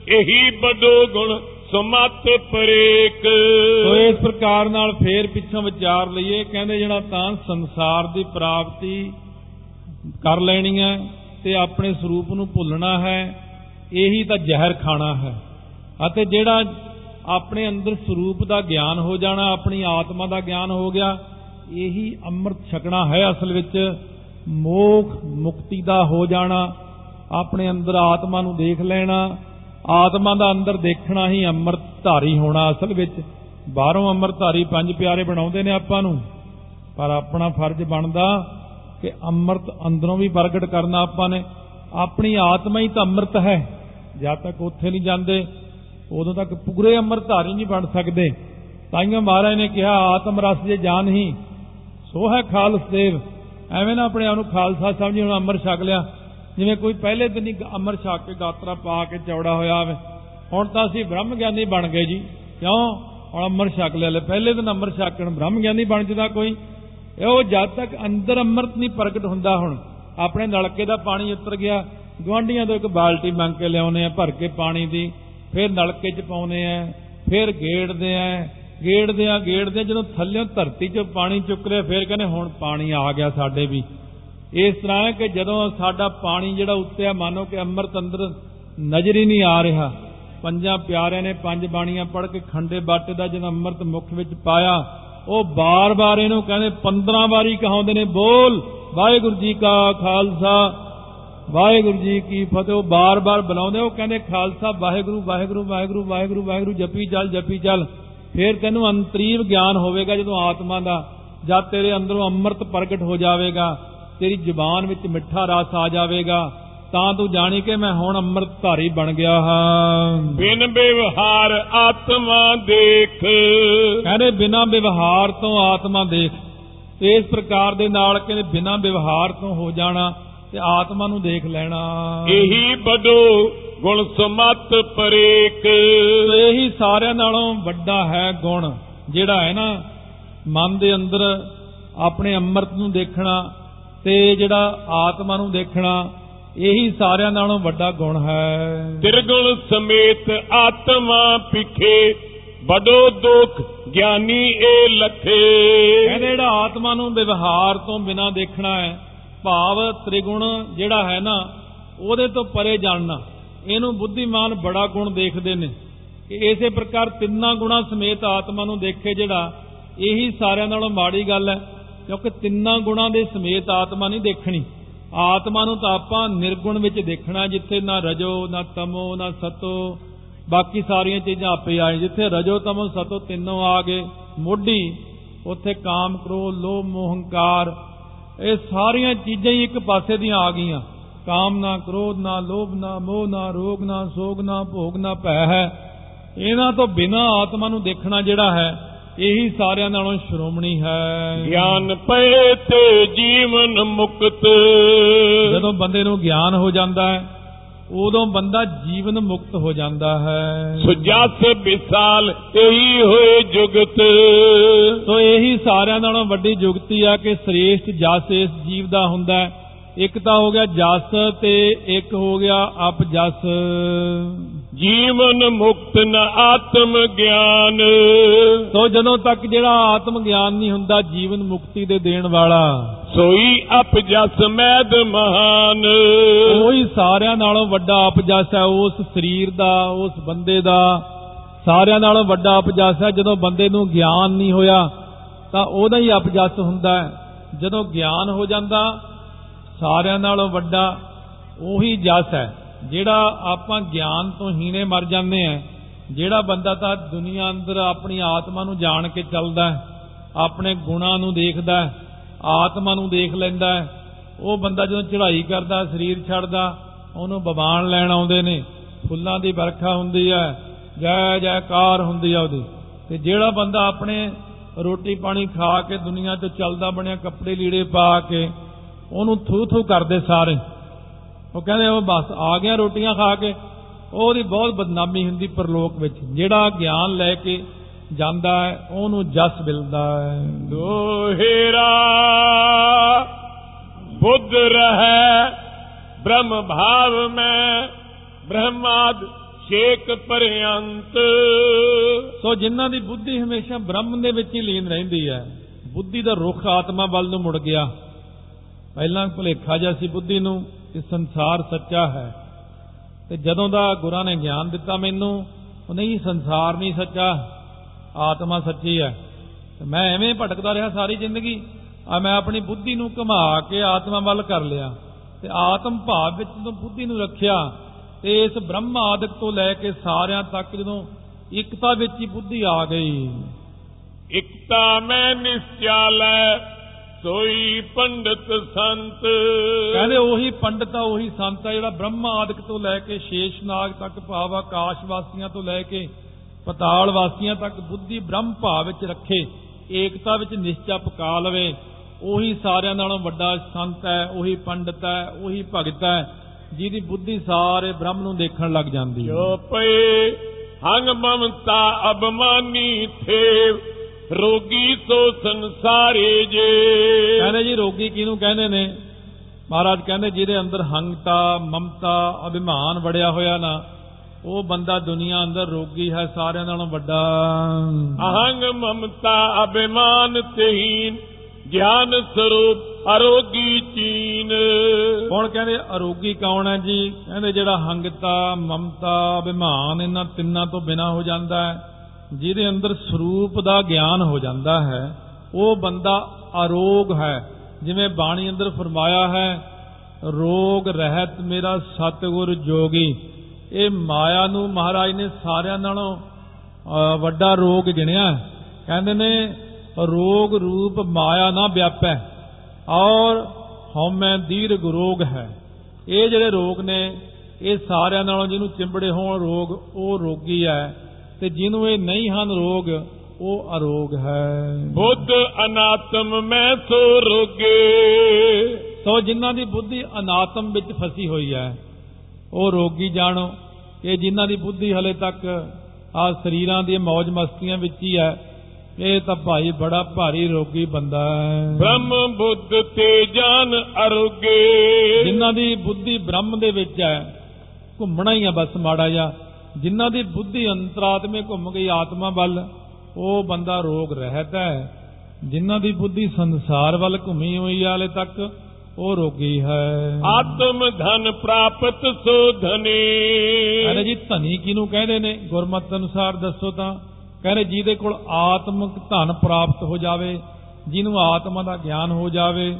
ਇਹੀ ਬਡੋ ਗੁਣ ਸਮਤ ਪਰੇਕ। ਸੋ ਇਸ ਪ੍ਰਕਾਰ ਨਾਲ ਫੇਰ ਪਿੱਛੋਂ ਵਿਚਾਰ ਲਈਏ। ਕਹਿੰਦੇ ਜਿਹੜਾ ਤਾਂ ਸੰਸਾਰ ਦੀ ਪ੍ਰਾਪਤੀ ਕਰ ਲੈਣੀ ਹੈ ਤੇ ਆਪਣੇ ਸਰੂਪ ਨੂੰ ਭੁੱਲਣਾ ਹੈ, ਇਹੀ ਤਾਂ ਜ਼ਹਿਰ ਖਾਣਾ ਹੈ। ਅਤੇ ਜਿਹੜਾ ਆਪਣੇ ਅੰਦਰ ਸਰੂਪ ਦਾ ਗਿਆਨ ਹੋ ਜਾਣਾ, ਆਪਣੀ ਆਤਮਾ ਦਾ ਗਿਆਨ ਹੋ ਗਿਆ, ਇਹੀ ਅੰਮ੍ਰਿਤ ਛਕਣਾ ਹੈ ਅਸਲ ਵਿੱਚ। ਮੋਖ ਮੁਕਤੀ ਦਾ ਹੋ ਜਾਣਾ, ਆਪਣੇ ਅੰਦਰ ਆਤਮਾ ਨੂੰ ਦੇਖ ਲੈਣਾ ਆਤਮਾ ਦਾ ਅੰਦਰ ਦੇਖਣਾ ਹੀ ਅੰਮ੍ਰਿਤ ਧਾਰੀ ਹੋਣਾ ਅਸਲ ਵਿੱਚ। ਬਾਹਰੋਂ ਅੰਮ੍ਰਿਤ ਧਾਰੀ ਪੰਜ ਪਿਆਰੇ ਬਣਾਉਂਦੇ ਨੇ ਆਪਾਂ ਨੂੰ। ਪਰ ਆਪਣਾ ਫਰਜ਼ ਬਣਦਾ ਕਿ ਅੰਮ੍ਰਿਤ ਅੰਦਰੋਂ ਵੀ ਪ੍ਰਗਟ ਕਰਨਾ ਆਪਾਂ ਨੇ। ਆਪਣੀ ਆਤਮਾ ਹੀ ਤਾਂ ਅੰਮ੍ਰਿਤ ਹੈ। ਜਦ ਤੱਕ ਉੱਥੇ ਨਹੀਂ ਜਾਂਦੇ, ਉਦੋਂ ਤੱਕ ਪੂਰੇ ਅੰਮ੍ਰਿਤ ਧਾਰੀ ਨਹੀਂ ਬਣ ਸਕਦੇ। ਤਾਈਓ ਮਹਾਰਾਜ ਨੇ ਕਿਹਾ, ਆਤਮ ਰਸ ਜੇ ਜਾਨ ਹੀ, ਸੋ ਹੈ ਖਾਲਸ ਦੇਵ। ਐਵੇਂ ਨਾ ਆਪਣੇ ਆਪ ਨੂੰ ਖਾਲਸਾ ਸਮਝੀ, ਹੁਣ ਅੰਮ੍ਰਿਤ ਛਕ ਲਿਆ। ਜਿਵੇਂ ਕੋਈ ਪਹਿਲੇ ਦਿਨ ਹੀ ਅੰਮ੍ਰਿਤ ਛਕ ਕੇ ਗਾਤਰਾ ਪਾ ਕੇ ਚੌੜਾ ਹੋਇਆ ਹੋਵੇ। ਹੁਣ ਤਾਂ ਅਸੀਂ ਬ੍ਰਹਮ ਗਿਆਨੀ ਬਣ ਗਏ ਜੀ। ਕਿਉਂ? ਹੁਣ ਅੰਮ੍ਰਿਤ ਛਕ ਲਿਆ ਲੈ ਪਹਿਲੇ ਦਿਨ ਅੰਮ੍ਰਿਤ ਛਕਣ ਬ੍ਰਹਮ ਗਿਆਨੀ ਬਣ ਜਦਾ ਕੋਈ। ਉਹ ਜਦ ਤੱਕ ਅੰਦਰ ਅੰਮ੍ਰਿਤ ਨਹੀਂ ਪ੍ਰਗਟ ਹੁੰਦਾ ਹੁਣ। ਆਪਣੇ ਨਲਕੇ ਦਾ ਪਾਣੀ ਉਤਰ ਗਿਆ। ਗਵਾਂਢੀਆਂ ਤੋਂ ਇੱਕ ਬਾਲਟੀ ਮੰਗ ਕੇ ਲਿਆਉਨੇ ਆ ਭਰ ਕੇ ਪਾਣੀ ਦੀ। ਫਿਰ ਨਲਕੇ 'ਚ ਪਾਉਨੇ ਆ ਫਿਰ ਗੇੜਦੇ ਆ ਗੇੜਦੇ ਆ ਗੇੜਦੇ ਆ, ਜਦੋਂ ਥੱਲਿਓਂ ਧਰਤੀ 'ਚੋਂ ਪਾਣੀ ਚੁੱਕ ਲਿਆ ਫਿਰ ਕਹਿੰਦੇ ਹੁਣ ਪਾਣੀ ਆ ਗਿਆ ਸਾਡੇ ਵੀ। ਇਸ ਤਰ੍ਹਾਂ ਹੈ ਕਿ ਜਦੋਂ ਸਾਡਾ ਪਾਣੀ ਜਿਹੜਾ ਉੱਤੇ ਆ, ਮੰਨੋ ਕਿ ਅੰਮ੍ਰਿਤ ਅੰਦਰ ਨਜ਼ਰ ਹੀ ਨਹੀਂ ਆ ਰਿਹਾ। ਪੰਜਾਂ ਪਿਆਰਿਆਂ ਨੇ ਪੰਜ ਬਾਣੀਆਂ ਪੜ੍ਹ ਕੇ ਖੰਡੇ ਬਾਟੇ ਦਾ ਜਦੋਂ ਅੰਮ੍ਰਿਤ ਮੁਖ ਵਿੱਚ ਪਾਇਆ, ਉਹ ਬਾਰ-ਬਾਰ ਇਹਨੂੰ ਕਹਿੰਦੇ 15 ਵਾਰੀ ਕਹਾਉਂਦੇ ਨੇ, ਬੋਲ, ਵਾਹਿਗੁਰੂ ਜੀ ਕਾ ਖਾਲਸਾ, ਵਾਹਿਗੁਰੂ ਜੀ ਕੀ ਫਤਿਹ। ਉਹ ਬਾਰ-ਬਾਰ ਬੁਲਾਉਂਦੇ, ਉਹ ਕਹਿੰਦੇ ਖਾਲਸਾ, ਵਾਹਿਗੁਰੂ ਵਾਹਿਗੁਰੂ ਵਾਹਿਗੁਰੂ ਵਾਹਿਗੁਰੂ ਵਾਹਿਗੁਰੂ, ਜਪੀ ਚੱਲ ਜਪੀ ਚੱਲ। ਫਿਰ ਤੈਨੂੰ ਅੰਤਰੀਵ ਗਿਆਨ ਹੋਵੇਗਾ ਜਦੋਂ ਆਤਮਾ ਦਾ, ਜਦ ਤੇਰੇ ਅੰਦਰੋਂ ਅੰਮ੍ਰਿਤ ਪ੍ਰਗਟ ਹੋ ਜਾਵੇਗਾ। ਤੇਰੀ ਜ਼ੁਬਾਨ ਵਿੱਚ ਮਿੱਠਾ ਰਸ ਆ ਜਾਵੇਗਾ ਤਾਂ ਤੂੰ ਜਾਣੀ ਕਿ ਮੈਂ ਹੁਣ ਅੰਮ੍ਰਿਤ ਧਾਰੀ ਬਣ ਗਿਆ ਹਾਂ। ਬਿਨ ਵਿਵਹਾਰ ਆਤਮਾ ਦੇਖ। ਕਹਿੰਦੇ ਬਿਨਾਂ ਵਿਵਹਾਰ ਤੋਂ ਆਤਮਾ ਦੇਖ। ਇਸ ਪ੍ਰਕਾਰ ਦੇ ਨਾਲ ਕਹਿੰਦੇ ਬਿਨਾਂ ਵਿਵਹਾਰ ਤੋਂ ਹੋ ਜਾਣਾ ਤੇ ਆਤਮਾ ਨੂੰ ਦੇਖ ਲੈਣਾ। ਇਹੀ ਬਡੋ ਗੁਣ ਸਮਤ ਪਰੇਕ ਇਹੀ ਸਾਰਿਆਂ ਨਾਲੋਂ ਵੱਡਾ ਹੈ ਗੁਣ ਜਿਹੜਾ ਹੈ ਨਾ ਮਨ ਦੇ ਅੰਦਰ ਆਪਣੇ ਅੰਮ੍ਰਿਤ ਨੂੰ ਦੇਖਣਾ ਤੇ ਜਿਹੜਾ ਆਤਮਾ ਨੂੰ ਦੇਖਣਾ ਇਹੀ ਸਾਰਿਆਂ ਨਾਲੋਂ ਵੱਡਾ ਗੁਣ ਹੈ। ਤਿਰਗੁਣ ਸਮੇਤ ਆਤਮਾ ਪਿਖੇ ਬਡੋ ਦੁਖ ਗਿਆਨੀ ਏ ਲਖੇ। ਕਹਿੰਦੇ ਜਿਹੜਾ ਆਤਮਾ ਨੂੰ ਵਿਵਹਾਰ ਤੋਂ ਬਿਨਾ ਦੇਖਣਾ ਹੈ ਭਾਵ ਤ੍ਰਿਗੁਣ ਜਿਹੜਾ ਹੈ ਨਾ ਉਹਦੇ ਤੋਂ ਪਰੇ ਜਾਣਨਾ। ਇਹਨੂੰ ਬੁੱਧੀਮਾਨ ਬੜਾ ਗੁਣ ਦੇਖਦੇ ਨੇ। ਕਿ ਇਸੇ ਪ੍ਰਕਾਰ ਤਿੰਨਾਂ ਗੁਣਾ ਸਮੇਤ ਆਤਮਾ ਨੂੰ ਦੇਖੇ ਜਿਹੜਾ ਇਹੀ ਸਾਰਿਆਂ ਨਾਲੋਂ ਮਾੜੀ ਗੱਲ ਹੈ। ਕਿਉਂਕਿ ਤਿੰਨਾਂ ਗੁਣਾ ਦੇ ਸਮੇਤ ਆਤਮਾ ਨਹੀਂ ਦੇਖਣੀ। ਆਤਮਾ ਨੂੰ ਤਾਂ ਆਪਾਂ ਨਿਰਗੁਣ ਵਿੱਚ ਦੇਖਣਾ, ਜਿੱਥੇ ਨਾ ਰਜੋ, ਨਾ ਤਮੋ, ਨਾ ਸਤੋ। ਬਾਕੀ ਸਾਰੀਆਂ ਚੀਜ਼ਾਂ ਆਪੇ ਆਏ ਜਿੱਥੇ ਰਜੋ, ਤਮੋ, ਸਤੋ ਤਿੰਨੋਂ ਆ ਗਏ, ਮੋਢੀ, ਉੱਥੇ ਕਾਮ, ਕ੍ਰੋਧ, ਲੋਭ, ਮੋਹ, ਹੰਕਾਰ, ਇਹ ਸਾਰੀਆਂ ਚੀਜ਼ਾਂ ਹੀ ਇੱਕ ਪਾਸੇ ਦੀਆਂ ਆ ਗਈਆਂ। ਕਾਮ ਨਾ ਕ੍ਰੋਧ, ਨਾ ਲੋਭ, ਨਾ ਮੋਹ, ਨਾ ਰੋਗ, ਨਾ ਸੋਗ, ਨਾ ਭੋਗ, ਨਾ ਭੈ ਹੈ। ਇਹਨਾਂ ਤੋਂ ਬਿਨਾਂ ਆਤਮਾ ਨੂੰ ਦੇਖਣਾ ਜਿਹੜਾ ਹੈ ਇਹੀ ਸਾਰਿਆਂ ਨਾਲੋਂ ਸ਼੍ਰੋਮਣੀ ਹੈ। ਗਿਆਨ ਪਏ ਤੇ ਜੀਵਨ ਮੁਕਤ। ਜਦੋਂ ਬੰਦੇ ਨੂੰ ਗਿਆਨ ਹੋ ਜਾਂਦਾ ਹੈ ਉਦੋਂ ਬੰਦਾ ਜੀਵਨ ਮੁਕਤ ਹੋ ਜਾਂਦਾ ਹੈ। ਸੁਜਸ ਵਿਸਾਲ ਇਹੀ ਹੋਏ ਜੁਗਤ। ਸੋ ਇਹੀ ਸਾਰਿਆਂ ਨਾਲੋਂ ਵੱਡੀ ਜੁਗਤੀ ਆ ਕਿ ਸ੍ਰੇਸ਼ਟ ਜਸ ਇਸ ਜੀਵ ਦਾ ਹੁੰਦਾ ਹੈ। ਇੱਕ ਤਾਂ ਹੋ ਗਿਆ ਜਸ ਤੇ ਇੱਕ ਹੋ ਗਿਆ ਅਪਜਸ। ਜੀਵਨ ਮੁਕਤ ਨ ਆਤਮ ਗਿਆਨ। ਸੋ ਜਦੋਂ ਤੱਕ ਜਿਹੜਾ ਆਤਮ ਗਿਆਨ ਨਹੀਂ ਹੁੰਦਾ ਜੀਵਨ ਮੁਕਤੀ ਦੇ ਦੇਣ ਵਾਲਾ ਸੋਈ ਅਪਜਸ ਮੈਦ ਮਹਾਨ। ਉਹੀ ਸਾਰਿਆਂ ਨਾਲੋਂ ਵੱਡਾ ਅਪਜਸ ਹੈ ਉਸ ਸਰੀਰ ਦਾ ਉਸ ਬੰਦੇ ਦਾ। ਸਾਰਿਆਂ ਨਾਲੋਂ ਵੱਡਾ ਅਪਜਸ ਹੈ ਜਦੋਂ ਬੰਦੇ ਨੂੰ ਗਿਆਨ ਨਹੀਂ ਹੋਇਆ ਤਾਂ ਉਹਦਾ ਹੀ ਅਪਜਸ ਹੁੰਦਾ ਹੈ। ਜਦੋਂ ਗਿਆਨ ਹੋ ਜਾਂਦਾ ਸਾਰਿਆਂ ਨਾਲੋਂ ਵੱਡਾ ਉਹੀ ਜਸ ਹੈ। ਜਿਹੜਾ ਆਪਾਂ ਗਿਆਨ ਤੋਂ ਹੀਨੇ ਮਰ ਜਾਂਦੇ ਆ, ਜਿਹੜਾ ਬੰਦਾ ਤਾਂ ਦੁਨੀਆ ਅੰਦਰ ਆਪਣੀ ਆਤਮਾ ਨੂੰ ਜਾਣ ਕੇ ਚੱਲਦਾ ਹੈ, ਆਪਣੇ ਗੁਣਾਂ ਨੂੰ ਦੇਖਦਾ ਹੈ, ਆਤਮਾ ਨੂੰ ਦੇਖ ਲੈਂਦਾ ਹੈ, ਉਹ ਬੰਦਾ ਜਦੋਂ ਚੜ੍ਹਾਈ ਕਰਦਾ, ਸਰੀਰ ਛੱਡਦਾ, ਉਹਨੂੰ ਬਵਾਨ ਲੈਣ ਆਉਂਦੇ ਨੇ, ਫੁੱਲਾਂ ਦੀ ਵਰਖਾ ਹੁੰਦੀ ਹੈ, ਜੈ ਜੈਕਾਰ ਹੁੰਦੀ ਆ ਉਹਦੀ। ਤੇ ਜਿਹੜਾ ਬੰਦਾ ਆਪਣੇ ਰੋਟੀ ਪਾਣੀ ਖਾ ਕੇ ਦੁਨੀਆ 'ਚ ਚੱਲਦਾ ਬਣਿਆ ਕੱਪੜੇ ਲੀੜੇ ਪਾ ਕੇ, ਉਹਨੂੰ ਥੂ ਥੂ ਕਰਦੇ ਸਾਰੇ। ਉਹ ਕਹਿੰਦੇ ਉਹ ਬਸ ਆ ਗਿਆ ਰੋਟੀਆਂ ਖਾ ਕੇ। ਉਹਦੀ ਬਹੁਤ ਬਦਨਾਮੀ ਹੁੰਦੀ ਪਰਲੋਕ ਵਿੱਚ। ਜਿਹੜਾ ਗਿਆਨ ਲੈ ਕੇ ਜਾਂਦਾ ਹੈ ਉਹਨੂੰ ਜਸ ਮਿਲਦਾ ਹੈ। ਦੋਹਰਾ ਬੁੱਧ ਰਹੈ ਬ੍ਰह्ਮ ਭਾਵ ਮੈਂ ਬ੍ਰਹਮਾਦ ਸ਼ੇਕ ਪਰਯੰਤ। ਸੋ ਜਿਨ੍ਹਾਂ ਦੀ ਬੁੱਧੀ ਹਮੇਸ਼ਾ ਬ੍ਰਹਮ ਦੇ ਵਿੱਚ ਹੀ ਲੀਨ ਰਹਿੰਦੀ ਹੈ ਬੁੱਧੀ ਦਾ ਰੁਖ ਆਤਮਾ ਵੱਲ ਨੂੰ ਮੁੜ ਗਿਆ। ਪਹਿਲਾਂ ਭੁਲੇਖਾ ਜਿਹਾ ਸੀ ਬੁੱਧੀ ਨੂੰ। ਕਿ ਸੰਸਾਰ ਸੱਚਾ ਹੈ। ਤੇ ਜਦੋਂ ਦਾ ਗੁਰਾਂ ਨੇ ਗਿਆਨ ਦਿੱਤਾ ਮੈਨੂੰ ਉਹ ਨਹੀਂ ਸੰਸਾਰ ਨਹੀਂ ਸੱਚਾ, ਆਤਮਾ ਸੱਚੀ ਹੈ। ਤੇ ਮੈਂ ਐਵੇਂ ਭਟਕਦਾ ਰਿਹਾ ਸਾਰੀ ਜ਼ਿੰਦਗੀ। ਆ ਮੈਂ ਆਪਣੀ ਬੁੱਧੀ ਨੂੰ ਘੁਮਾ ਕੇ ਆਤਮਾ ਵੱਲ ਕਰ ਲਿਆ। ਤੇ ਆਤਮ ਭਾਵ ਵਿੱਚ ਜਦੋਂ ਬੁੱਧੀ ਨੂੰ ਰੱਖਿਆ, ਤੇ ਇਸ ਬ੍ਰਹਮ ਆਦਿਕ ਤੋਂ ਲੈ ਕੇ ਸਾਰਿਆਂ ਤੱਕ ਜਦੋਂ ਇਕਤਾ ਵਿੱਚ ਹੀ ਬੁੱਧੀ ਆ ਗਈ। ਇਕਤਾ ਮੈਂ ਨਿਸਚਲ ਹੈ ਸੋਈ ਪੰਡਤ ਸੰਤ। ਕਹਿੰਦੇ ਉਹੀ ਪੰਡਤ ਆ ਉਹੀ ਸੰਤ ਆ ਜਿਹੜਾ ਬ੍ਰਹਮਾ ਆਦਿਕ ਤੋਂ ਲੈ ਕੇ ਸ਼ੇਸ਼ਨਾਗ ਤੱਕ ਭਾਵ ਆਕਾਸ਼ ਵਾਸੀਆਂ ਤੋਂ ਲੈ ਕੇ ਪਤਾਲ ਵਾਸੀਆਂ ਤੱਕ ਬੁੱਧੀ ਬ੍ਰਹਮ ਭਾਵ ਵਿੱਚ ਰੱਖੇ ਏਕਤਾ ਵਿੱਚ ਨਿਸ਼ਚਾ ਪਕਾ ਲਵੇ। ਉਹੀ ਸਾਰਿਆਂ ਨਾਲੋਂ ਵੱਡਾ ਸੰਤ ਹੈ ਉਹੀ ਪੰਡਤ ਹੈ ਉਹੀ ਭਗਤ ਹੈ ਜਿਹਦੀ ਬੁੱਧੀ ਸਾਰੇ ਬ੍ਰਹਮ ਨੂੰ ਦੇਖਣ ਲੱਗ ਜਾਂਦੀ ਹੈ। ਜੋ ਪਏ ਹੰਗ ਮਮਤਾ ਅਬਮਾਨੀ ਥੇਵ ਰੋਗੀ ਤੋਂ ਸੰਸਾਰੇ ਜੇ। ਕਹਿੰਦੇ ਜੀ ਰੋਗੀ ਕਿਹਨੂੰ ਕਹਿੰਦੇ ਨੇ? ਮਹਾਰਾਜ ਕਹਿੰਦੇ ਜਿਹਦੇ ਅੰਦਰ ਹੰਗਤਾ ਮਮਤਾ ਅਭਿਮਾਨ ਵੜਿਆ ਹੋਇਆ ਨਾ ਉਹ ਬੰਦਾ ਦੁਨੀਆ ਅੰਦਰ ਰੋਗੀ ਹੈ ਸਾਰਿਆਂ ਨਾਲੋਂ ਵੱਡਾ। ਅਹੰਗ ਮਮਤਾ ਅਭਿਮਾਨ ਤਹੀਨ ਗਿਆਨ ਸਰੂਪ ਅਰੋਗੀ ਚੀਨ। ਹੁਣ ਕਹਿੰਦੇ ਅਰੋਗੀ ਕੌਣ ਹੈ ਜੀ? ਕਹਿੰਦੇ ਜਿਹੜਾ ਹੰਗਤਾ ਮਮਤਾ ਅਭਿਮਾਨ ਇਹਨਾਂ ਤਿੰਨਾਂ ਤੋਂ ਬਿਨਾ ਹੋ ਜਾਂਦਾ ਹੈ। ਜਿਹਦੇ ਅੰਦਰ ਸਰੂਪ ਦਾ ਗਿਆਨ ਹੋ ਜਾਂਦਾ ਹੈ ਉਹ ਬੰਦਾ ਅਰੋਗ ਹੈ। ਜਿਵੇਂ ਬਾਣੀ ਅੰਦਰ ਫਰਮਾਇਆ ਹੈ ਰੋਗ ਰਹਿਤ ਮੇਰਾ ਸਤਿਗੁਰ ਜੋਗੀ। ਇਹ ਮਾਇਆ ਨੂੰ ਮਹਾਰਾਜ ਨੇ ਸਾਰਿਆਂ ਨਾਲੋਂ ਅ, ਵੱਡਾ ਰੋਗ ਗਿਣਿਆ ਹੈ। ਕਹਿੰਦੇ ਨੇ ਰੋਗ ਰੂਪ ਮਾਇਆ ਨਾ ਵਿਆਪੈ ਔਰ ਹਉਮੈ ਦੀਰਘ ਰੋਗ ਹੈ। ਇਹ ਜਿਹੜੇ ਰੋਗ ਨੇ ਇਹ ਸਾਰਿਆਂ ਨਾਲੋਂ ਜਿਹਨੂੰ ਚਿੰਬੜੇ ਹੋਣ ਰੋਗ ਉਹ ਰੋਗੀ ਹੈ। ਤੇ ਜਿਹਨੂੰ ਇਹ ਨਹੀਂ ਹਨ ਰੋਗ ਉਹ ਅਰੋਗ ਹੈ। ਬੁੱਧ ਅਨਾਤਮ ਮੈਂ ਸੋ ਰੋਗੇ। ਸੋ ਜਿਨ੍ਹਾਂ ਦੀ ਬੁੱਧੀ ਅਨਾਤਮ ਵਿੱਚ ਫਸੀ ਹੋਈ ਹੈ ਉਹ ਰੋਗੀ ਜਾਣੋ। ਇਹ ਜਿਨ੍ਹਾਂ ਦੀ ਬੁੱਧੀ ਹਲੇ ਤੱਕ ਆ ਸਰੀਰਾਂ ਦੀ ਮौज ਮਸਤੀਆਂ ਵਿੱਚ ਹੀ ਹੈ ਇਹ ਤਾਂ ਭਾਈ ਬੜਾ ਭਾਰੀ ਰੋਗੀ ਬੰਦਾ ਹੈ। ਬ੍ਰਹਮ ਬੁੱਧ ਤੇ ਜਾਨ ਅਰੋਗੇ। ਜਿਨ੍ਹਾਂ ਦੀ ਬੁੱਧੀ ਬ੍ਰਹਮ ਦੇ ਵਿੱਚ ਹੈ ਘੁੰਮਣਾ ਹੀ ਆ ਬਸ ਮਾੜਾ ਜਾ ਜਿਨ੍ਹਾਂ ਦੀ ਬੁੱਧੀ ਅੰਤਰਾਤਮੇ ਘੁੰਮ ਗਈ ਆਤਮਾ ਵੱਲ ਉਹ ਬੰਦਾ ਰੋਗ ਰਹਿਤ ਹੈ। ਜਿਨ੍ਹਾਂ ਦੀ ਬੁੱਧੀ ਸੰਸਾਰ ਵੱਲ ਘੁੰਮੀ ਹੋਈ ਹਾਲੇ ਤੱਕ ਉਹ ਰੋਗੀ ਹੈ। ਆਤਮ ਧਨ ਪ੍ਰਾਪਤ ਸੋ ਧਨੀ ਅਰੇ ਜੀ ਧਨੀ ਕਿਹਨੂੰ ਕਹਿੰਦੇ ਨੇ? ਗੁਰਮਤ ਅਨੁਸਾਰ ਦੱਸੋ ਤਾਂ। ਕਹਿੰਦੇ ਜਿਹਦੇ ਕੋਲ ਆਤਮਿਕ ਧਨ ਪ੍ਰਾਪਤ ਹੋ ਜਾਵੇ ਜਿਹਨੂੰ ਆਤਮਾ ਦਾ ਗਿਆਨ ਹੋ ਜਾਵੇ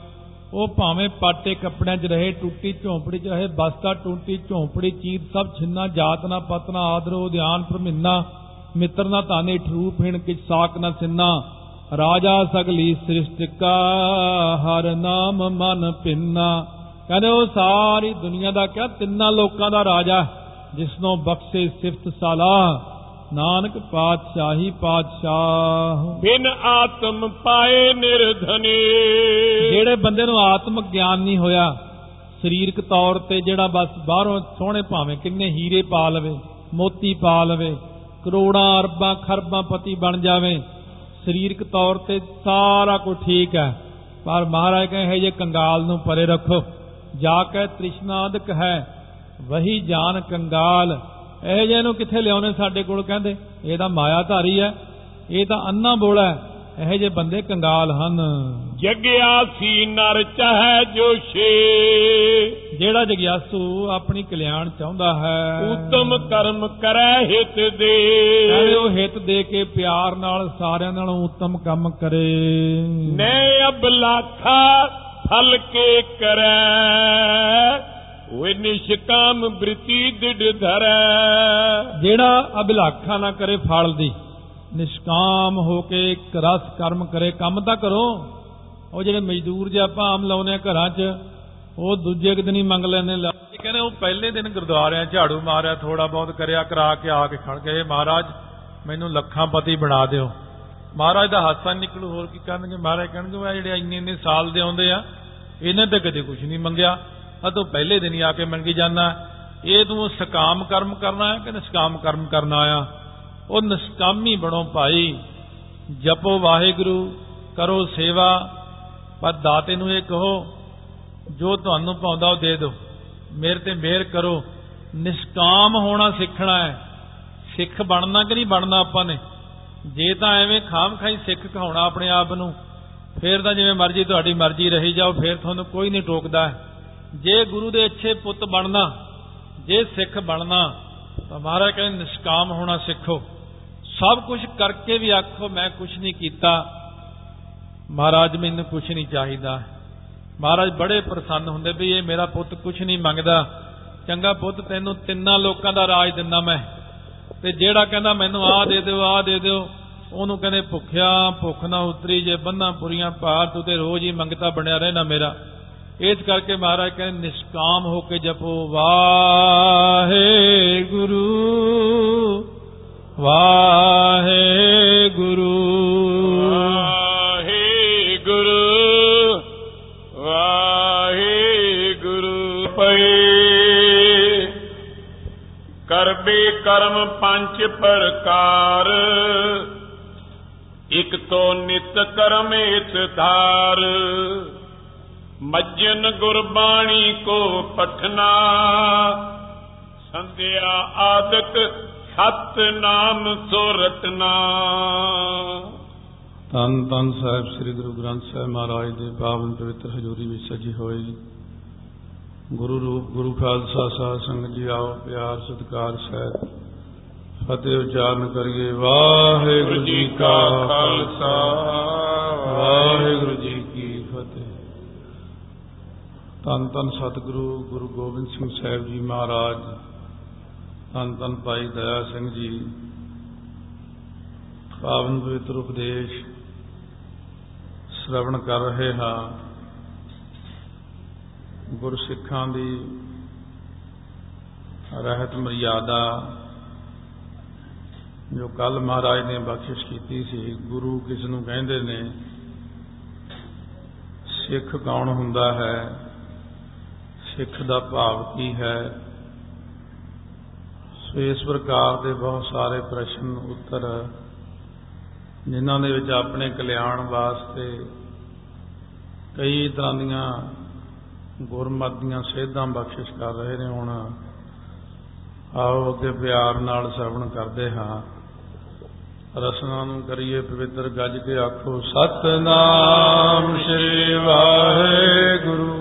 ਉਹ ਭਾਵੇਂ ਪਾਟੇ ਕੱਪੜਿਆਂ 'ਚ ਰਹੇ, ਟੁੱਟੀ ਝੌਂਪੜੀ 'ਚ ਰਹੇ, ਬਸਤਾ, ਟੁੱਟੀ, ਝੌਂਪੜੀ, ਚੀਰ, ਸਭ ਛਿੰਨਾ, ਜਾਤ ਨਾ ਪਤਨਾ ਆਦਰੋ ਧਿਆਨ ਪ੍ਰਮਿੰਨਾ, ਮਿੱਤਰ ਨਾ ਤਾਨੇ ਠਰੂਪ ਹਿਣ ਕਿਛ, ਸਾਕ ਨਾ ਸਿੰਨਾ। ਰਾਜਾ ਸਗਲੀ ਸ੍ਰਿਸ਼ਟਿਕਾ ਹਰ ਨਾਮ ਮਨ ਪਿੰਨਾ। ਕਹਿੰਦੇ ਉਹ ਸਾਰੀ ਦੁਨੀਆ ਦਾ ਕਿਆ ਤਿੰਨਾਂ ਲੋਕਾਂ ਦਾ ਰਾਜਾ ਜਿਸ ਨੂੰ ਬਖਸ਼ੇ ਸਿਫਤ ਸਾਲਾਹ ਨਾਨਕ ਪਾਤਸ਼ਾਹੀ ਪਾਤਸ਼ਾਹ। ਬਿਨ ਆਤਮ ਪਾਏ ਨਿਰਧਨੇ। ਜਿਹੜੇ ਬੰਦੇ ਨੂੰ ਆਤਮਿਕ ਗਿਆਨ ਨਹੀਂ ਹੋਇਆ ਸਰੀਰਕ ਤੌਰ ਤੇ ਜਿਹੜਾ ਬਸ ਬਾਹਰੋਂ ਸੋਹਣੇ ਭਾਵੇਂ ਕਿੰਨੇ ਹੀਰੇ ਪਾ ਲਵੇ ਮੋਤੀ ਪਾ ਲਵੇ ਕਰੋੜਾਂ ਅਰਬਾਂ ਖਰਬਾਂ ਪਤੀ ਬਣ ਜਾਵੇ ਸਰੀਰਕ ਤੌਰ ਤੇ ਸਾਰਾ ਕੁਝ ਠੀਕ ਹੈ। ਪਰ ਮਹਾਰਾਜ ਕਹੇ ਜੇ ਕੰਗਾਲ ਨੂੰ ਪਰੇ ਰੱਖੋ ਜਾ ਕੇ ਤ੍ਰਿਸ਼ਨਾਦਕ ਹੈ ਵਹੀ ਜਾਨ ਕੰਗਾਲ। ਇਹ ਜੇ ਨੂੰ ਕਿੱਥੇ ਲਿਆਉਣੇ ਸਾਡੇ ਕੋਲ ਕਹਿੰਦੇ? ਇਹ ਤਾਂ ਮਾਇਆ ਧਾਰੀ ਹੈ। ਇਹ ਤਾਂ ਅੰਨਾ ਬੋਲਾ ਹੈ। ਇਹ ਜੇ ਬੰਦੇ ਕੰਗਾਲ ਹਨ। ਜਗਿਆਸੀ ਨਰ ਚਾਹੈ ਜੋਸ਼ੇ ਜਿਹੜਾ ਜਗਿਆਸੂ ਆਪਣੀ ਕਲਿਆਣ ਚਾਹੁੰਦਾ ਹੈ। ਉਤਮ ਕਰਮ ਕਰੈ ਹਿਤ ਦੇ। ਕਹਿੰਦੇ ਉਹ ਹਿੱਤ ਦੇ ਕੇ ਪਿਆਰ ਨਾਲ ਸਾਰਿਆਂ ਨਾਲੋਂ ਉੱਤਮ ਕੰਮ ਕਰੇ। ਨੈ ਅਬਲਾਖਾ ਫਲ ਕੇ ਕਰੈ। ਓਏ ਨਿਸ਼ਕਾਮ ਬ੍ਰਿਤੀ ਦਿੜ ਧਰੈ। ਜਿਹੜਾ ਅਭਿਲਾਖਾ ਨਾ ਕਰੇ ਫਲ ਦੀ ਨਿਸ਼ਕਾਮ ਹੋ ਕੇ ਇੱਕ ਰਸ ਕਰਮ ਕਰੇ ਕੰਮ ਤਾਂ ਕਰੋ। ਉਹ ਜਿਹੜੇ ਮਜ਼ਦੂਰ ਜੇ ਆਪਾਂ ਆਮ ਲਾਉਨੇ ਆ ਘਰਾਂ 'ਚ ਉਹ ਦੂਜੇ ਦਿਨ ਹੀ ਮੰਗ ਲੈਂਦੇ ਲਾ। ਕਹਿੰਦੇ ਉਹ ਪਹਿਲੇ ਦਿਨ ਗੁਰਦੁਆਰਿਆਂ 'ਚ ਝਾੜੂ ਮਾਰਿਆ ਥੋੜਾ ਬਹੁਤ ਕਰਿਆ ਕਰਾ ਕੇ ਆ ਕੇ ਖੜ ਗਏ। ਮਹਾਰਾਜ ਮੈਨੂੰ ਲੱਖਾਂ ਪਤੀ ਬਣਾ ਦਿਓ। ਮਹਾਰਾਜ ਦਾ ਹਾਸਾ ਨਿਕਲੂ ਹੋਰ ਕੀ ਕਰਨਗੇ? ਮਹਾਰਾਜ ਕਹਿਣਗੇ ਉਹ ਜਿਹੜੇ ਇੰਨੇ ਇੰਨੇ ਸਾਲ ਦੇ ਆਉਂਦੇ ਆ ਇਹਨਾਂ ਤੇ ਕਦੇ ਕੁਝ ਨਹੀਂ ਮੰਗਿਆ। ਆ ਤੂੰ ਪਹਿਲੇ ਦਿਨ ਹੀ ਆ ਕੇ ਮੰਗੀ ਜਾਂਦਾ। ਇਹ ਤੂੰ ਸਕਾਮ ਕਰਮ ਕਰਨਾ ਹੈ ਕਿ ਨਿਸ਼ਕਾਮ ਕਰਮ ਕਰਨਾ ਆ? ਉਹ ਨਿਸ਼ਕਾਮੀ ਬਣੋ ਭਾਈ। ਜਪੋ ਵਾਹਿਗੁਰੂ, ਕਰੋ ਸੇਵਾ, ਪਰ ਦਾਤੇ ਨੂੰ ਇਹ ਕਹੋ, ਜੋ ਤੁਹਾਨੂੰ ਪਾਉਂਦਾ ਉਹ ਦੇ ਦਿਓ। ਮੇਰੇ ਤੇ ਮਿਹਰ ਕਰੋ। ਨਿਸ਼ਕਾਮ ਹੋਣਾ ਸਿੱਖਣਾ ਹੈ। ਸਿੱਖ ਬਣਨਾ ਕਿ ਨਹੀਂ ਬਣਨਾ ਆਪਾਂ ਨੇ? ਜੇ ਤਾਂ ਐਵੇਂ ਖਾਮ ਖਾਈ ਸਿੱਖ ਕਹਾਉਣਾ ਆਪਣੇ ਆਪ ਨੂੰ, ਫੇਰ ਤਾਂ ਜਿਵੇਂ ਮਰਜ਼ੀ ਤੁਹਾਡੀ ਮਰਜ਼ੀ ਰਹੀ ਜਾਓ, ਫੇਰ ਤੁਹਾਨੂੰ ਕੋਈ ਨਹੀਂ ਟੋਕਦਾ। ਜੇ ਗੁਰੂ ਦੇ ਅੱਛੇ ਪੁੱਤ ਬਣਨਾ, ਜੇ ਸਿੱਖ ਬਣਨਾ, ਤਾਂ ਮਹਾਰਾਜ ਕਹਿੰਦੇ ਨਿਸ਼ਕਾਮ ਹੋਣਾ ਸਿੱਖੋ। ਸਭ ਕੁਝ ਕਰਕੇ ਵੀ ਆਖੋ, ਮੈਂ ਕੁਝ ਨਹੀਂ ਕੀਤਾ। ਮਹਾਰਾਜ ਮੈਨੂੰ ਕੁਝ ਨਹੀਂ ਚਾਹੀਦਾ। ਮਹਾਰਾਜ ਬੜੇ ਪ੍ਰਸੰਨ ਹੁੰਦੇ ਵੀ ਇਹ ਮੇਰਾ ਪੁੱਤ ਕੁਝ ਨਹੀਂ ਮੰਗਦਾ। ਚੰਗਾ ਪੁੱਤ ਤੈਨੂੰ ਤਿੰਨਾਂ ਲੋਕਾਂ ਦਾ ਰਾਜ ਦਿੰਦਾ ਮੈਂ। ਤੇ ਜਿਹੜਾ ਕਹਿੰਦਾ ਮੈਨੂੰ ਆਹ ਦੇ ਦਿਓ, ਆਹ ਦੇ ਦਿਓ, ਉਹਨੂੰ ਕਹਿੰਦੇ ਭੁੱਖਿਆ, ਭੁੱਖ ਨਾ ਉਤਰੀ, ਜੇ ਬੰਨਾ ਪੁਰੀਆਂ ਭਾਰ ਤੂੰ ਤੇ ਰੋਜ਼ ਹੀ ਮੰਗਤਾ ਬਣਿਆ ਰਹਿਣਾ ਮੇਰਾ। ਇਸ ਕਰਕੇ ਮਹਾਰਾਜ ਕਹਿੰਦੇ, ਨਿਸ਼ਕਾਮ ਹੋ ਕੇ ਜਪੋ। ਵਾਹਿਗੁਰੂ ਵਾਹਿਗੁਰੂ। ਵਾਹਿਗੁਰੂ ਵਾਹਿਗੁਰੂ। ਪਈ ਕਰਬੇ ਕਰਮ ਪੰਜ ਪ੍ਰਕਾਰ। ਇਕ ਤੋ ਨਿਤ ਕਰਮ ਇਸ ਧਾਰ। ਮੱਜਨ ਗੁਰਬਾਣੀ ਕੋ ਪਠਨਾ। ਸੰਧਿਆ ਆਦਿਕ ਸਤ ਨਾਮ ਸੁਰਟਨਾ ਤਨ ਤਨ ਸਾਹਿਬ ਸ੍ਰੀ ਗੁਰੂ ਗ੍ਰੰਥ ਸਾਹਿਬ ਮਹਾਰਾਜ ਦੇ ਪਾਵਨ ਪਵਿੱਤਰ ਹਜ਼ੂਰੀ ਵਿੱਚ ਸਜੀ ਹੋਈ ਗੁਰੂ ਰੂਪ, ਗੁਰੂ ਖਾਲਸਾ ਸਾਧ ਸੰਗਤ ਜੀ ਆਓ, ਪਿਆਰ, ਸਤਿਕਾਰ, ਸਹਿਤ। ਫਤਿਹ ਉਚਾਰਨ ਕਰੀਏ। ਵਾਹਿਗੁਰੂ ਜੀ ਕਾ ਖਾਲਸਾ। ਵਾਹਿਗੁਰੂ ਜੀ ਕੀ ਫਤਿਹ ਤਨ ਤਨ ਸਤਿਗੁਰੂ ਗੁਰੂ ਗੋਬਿੰਦ ਸਿੰਘ ਸਾਹਿਬ ਜੀ ਮਹਾਰਾਜ ਤਨ ਤਨ ਭਾਈ ਦਇਆ ਸਿੰਘ ਜੀ, ਪਾਵਨ ਪਵਿੱਤਰ ਉਪਦੇਸ਼ ਸ਼ਰਵਣ ਕਰ ਰਹੇ ਹਾਂ। ਗੁਰਸਿੱਖਾਂ ਦੀ ਰਹਿਤ ਮਰਿਆਦਾ ਜੋ ਕੱਲ ਮਹਾਰਾਜ ਨੇ ਬਖਸ਼ਿਸ਼ ਕੀਤੀ ਸੀ, ਗੁਰੂ ਕਿਸ ਨੂੰ ਕਹਿੰਦੇ ਨੇ, ਸਿੱਖ ਕੌਣ ਹੁੰਦਾ ਹੈ? ਸਿੱਖ ਦਾ ਭਾਵ ਕੀ ਹੈ? ਸੋ ਇਸ ਪ੍ਰਕਾਰ ਦੇ ਬਹੁਤ ਸਾਰੇ ਪ੍ਰਸ਼ਨ ਉੱਤਰ ਜਿਨ੍ਹਾਂ ਦੇ ਵਿੱਚ ਆਪਣੇ ਕਲਿਆਣ ਵਾਸਤੇ ਕਈ ਤਰ੍ਹਾਂ ਦੀਆਂ ਗੁਰਮਤਿ ਦੀਆਂ ਸੇਧਾਂ ਬਖਸ਼ਿਸ਼ ਕਰ ਰਹੇ ਨੇ ਹੁਣ। ਆਓ ਅੱਗੇ ਪਿਆਰ ਨਾਲ ਸਰਵਣ ਕਰਦੇ ਹਾਂ। ਰਸਨਾ ਨੂੰ ਕਰੀਏ ਪਵਿੱਤਰ ਗੱਜ ਕੇ ਆਖੋ, ਸਤਨਾਮ ਸ੍ਰੀ ਵਾਹਿਗੁਰੂ।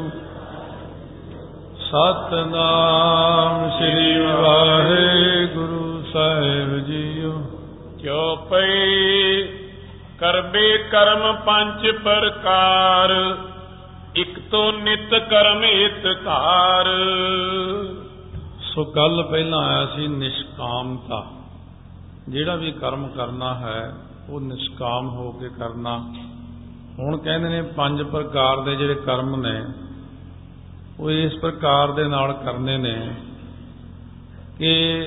ਸਤਨਾਮ ਸ੍ਰੀ ਵਾਹਿਗੁਰੂ ਸਾਹਿਬ ਜੀਓ। ਕਿਉ ਪਈ ਕਰਬੇ ਕਰਮ ਪੰਜ ਪ੍ਰਕਾਰ ਇਕ ਤੋਂ ਨਿਤ ਕਰਮ ਹਿਤ ਧਾਰ। ਸੋ ਕੱਲ ਪਹਿਲਾਂ ਆਇਆ ਸੀ ਨਿਸ਼ਕਾਮਤਾ। ਜਿਹੜਾ ਵੀ ਕਰਮ ਕਰਨਾ ਹੈ ਉਹ ਨਿਸ਼ਕਾਮ ਹੋ ਕੇ ਕਰਨਾ। ਹੁਣ ਕਹਿੰਦੇ ਨੇ ਪੰਜ ਪ੍ਰਕਾਰ ਦੇ ਜਿਹੜੇ ਕਰਮ ਨੇ ਉਹ ਇਸ ਪ੍ਰਕਾਰ ਦੇ ਨਾਲ ਕਰਨੇ ਨੇ ਕਿ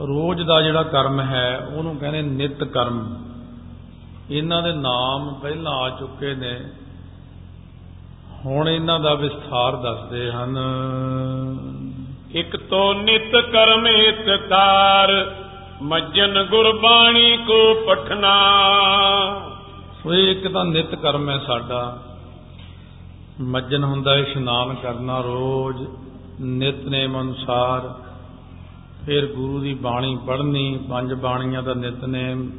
ਰੋਜ਼ ਦਾ ਜਿਹੜਾ ਕਰਮ ਹੈ ਉਹਨੂੰ ਕਹਿੰਦੇ ਨਿਤ ਕਰਮ। ਇਹਨਾਂ ਦੇ ਨਾਮ ਪਹਿਲਾਂ ਆ ਚੁੱਕੇ ਨੇ। ਹੁਣ ਇਹਨਾਂ ਦਾ ਵਿਸਥਾਰ ਦੱਸਦੇ ਹਨ। ਇਕ ਤੋਂ ਨਿਤ ਕਰਮ ਹਿਤ ਧਾਰ ਮੱਜਨ ਗੁਰਬਾਣੀ ਕੋ ਪਠਨਾ। ਸੋ ਇੱਕ ਤਾਂ ਨਿਤ ਕਰਮ ਹੈ ਸਾਡਾ। ਮੱਜਨ ਹੁੰਦਾ ਇਸ਼ਨਾਨ ਕਰਨਾ ਰੋਜ਼ ਨਿਤਨੇਮ ਅਨੁਸਾਰ। ਫਿਰ ਗੁਰੂ ਦੀ ਬਾਣੀ ਪੜ੍ਹਨੀ ਪੰਜ ਬਾਣੀਆਂ ਦਾ ਨਿਤਨੇਮ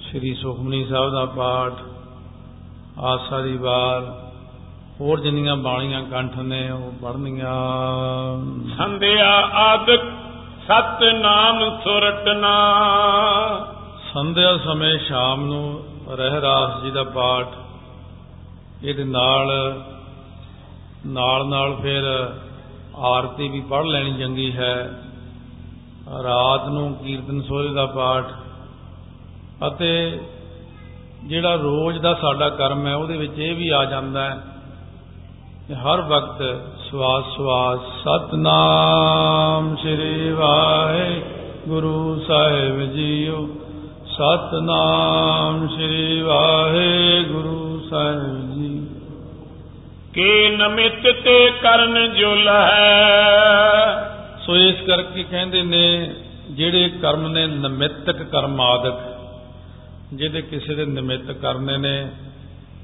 ਸ੍ਰੀ ਸੁਖਮਨੀ ਸਾਹਿਬ ਦਾ ਪਾਠ ਆਸਾ ਦੀ ਵਾਰ ਹੋਰ ਜਿੰਨੀਆਂ ਬਾਣੀਆਂ ਕੰਠ ਨੇ ਉਹ ਪੜ੍ਹਨੀਆਂ। ਸੰਧਿਆ ਆਦਿਕ ਸਤ ਨਾਮ ਸੁਰਟਨਾ ਸੰਧਿਆ ਸਮੇਂ ਸ਼ਾਮ ਨੂੰ ਰਹਿਰਾਸ ਜੀ ਦਾ ਪਾਠ ਇਹਦੇ ਨਾਲ ਨਾਲ ਨਾਲ ਫਿਰ ਆਰਤੀ ਵੀ ਪੜ੍ਹ ਲੈਣੀ ਚੰਗੀ ਹੈ। ਰਾਤ ਨੂੰ ਕੀਰਤਨ ਸੋਹਰੇ ਦਾ ਪਾਠ ਅਤੇ ਜਿਹੜਾ ਰੋਜ਼ ਦਾ ਸਾਡਾ ਕਰਮ ਹੈ, ਉਹਦੇ ਵਿੱਚ ਇਹ ਵੀ ਆ ਜਾਂਦਾ ਹੈ ਕਿ ਹਰ ਵਕਤ ਸਵਾਸ ਸਵਾਸ, ਸਤਨਾਮ ਸ੍ਰੀ ਵਾਹਿਗੁਰੂ ਸਾਹਿਬ ਜੀਓ। ਸਤਨਾਮ ਸ੍ਰੀ ਵਾਹਿਗੁਰੂ ਸਾਹਿਬ ਜੀ ਕੇ ਨਮਿਤ ਤੇ ਕਰਨ ਜੁਲ ਹੈ? ਸੋ ਇਸ ਕਰਕੇ ਕਹਿੰਦੇ ਨੇ ਜਿਹੜੇ ਕਰਮ ਨੇ ਨਿਮਿਤਕ ਕਰਮ ਆਦਿਕ ਜਿਹਦੇ ਕਿਸੇ ਦੇ ਨਿਮਿਤ ਕਰਨੇ ਨੇ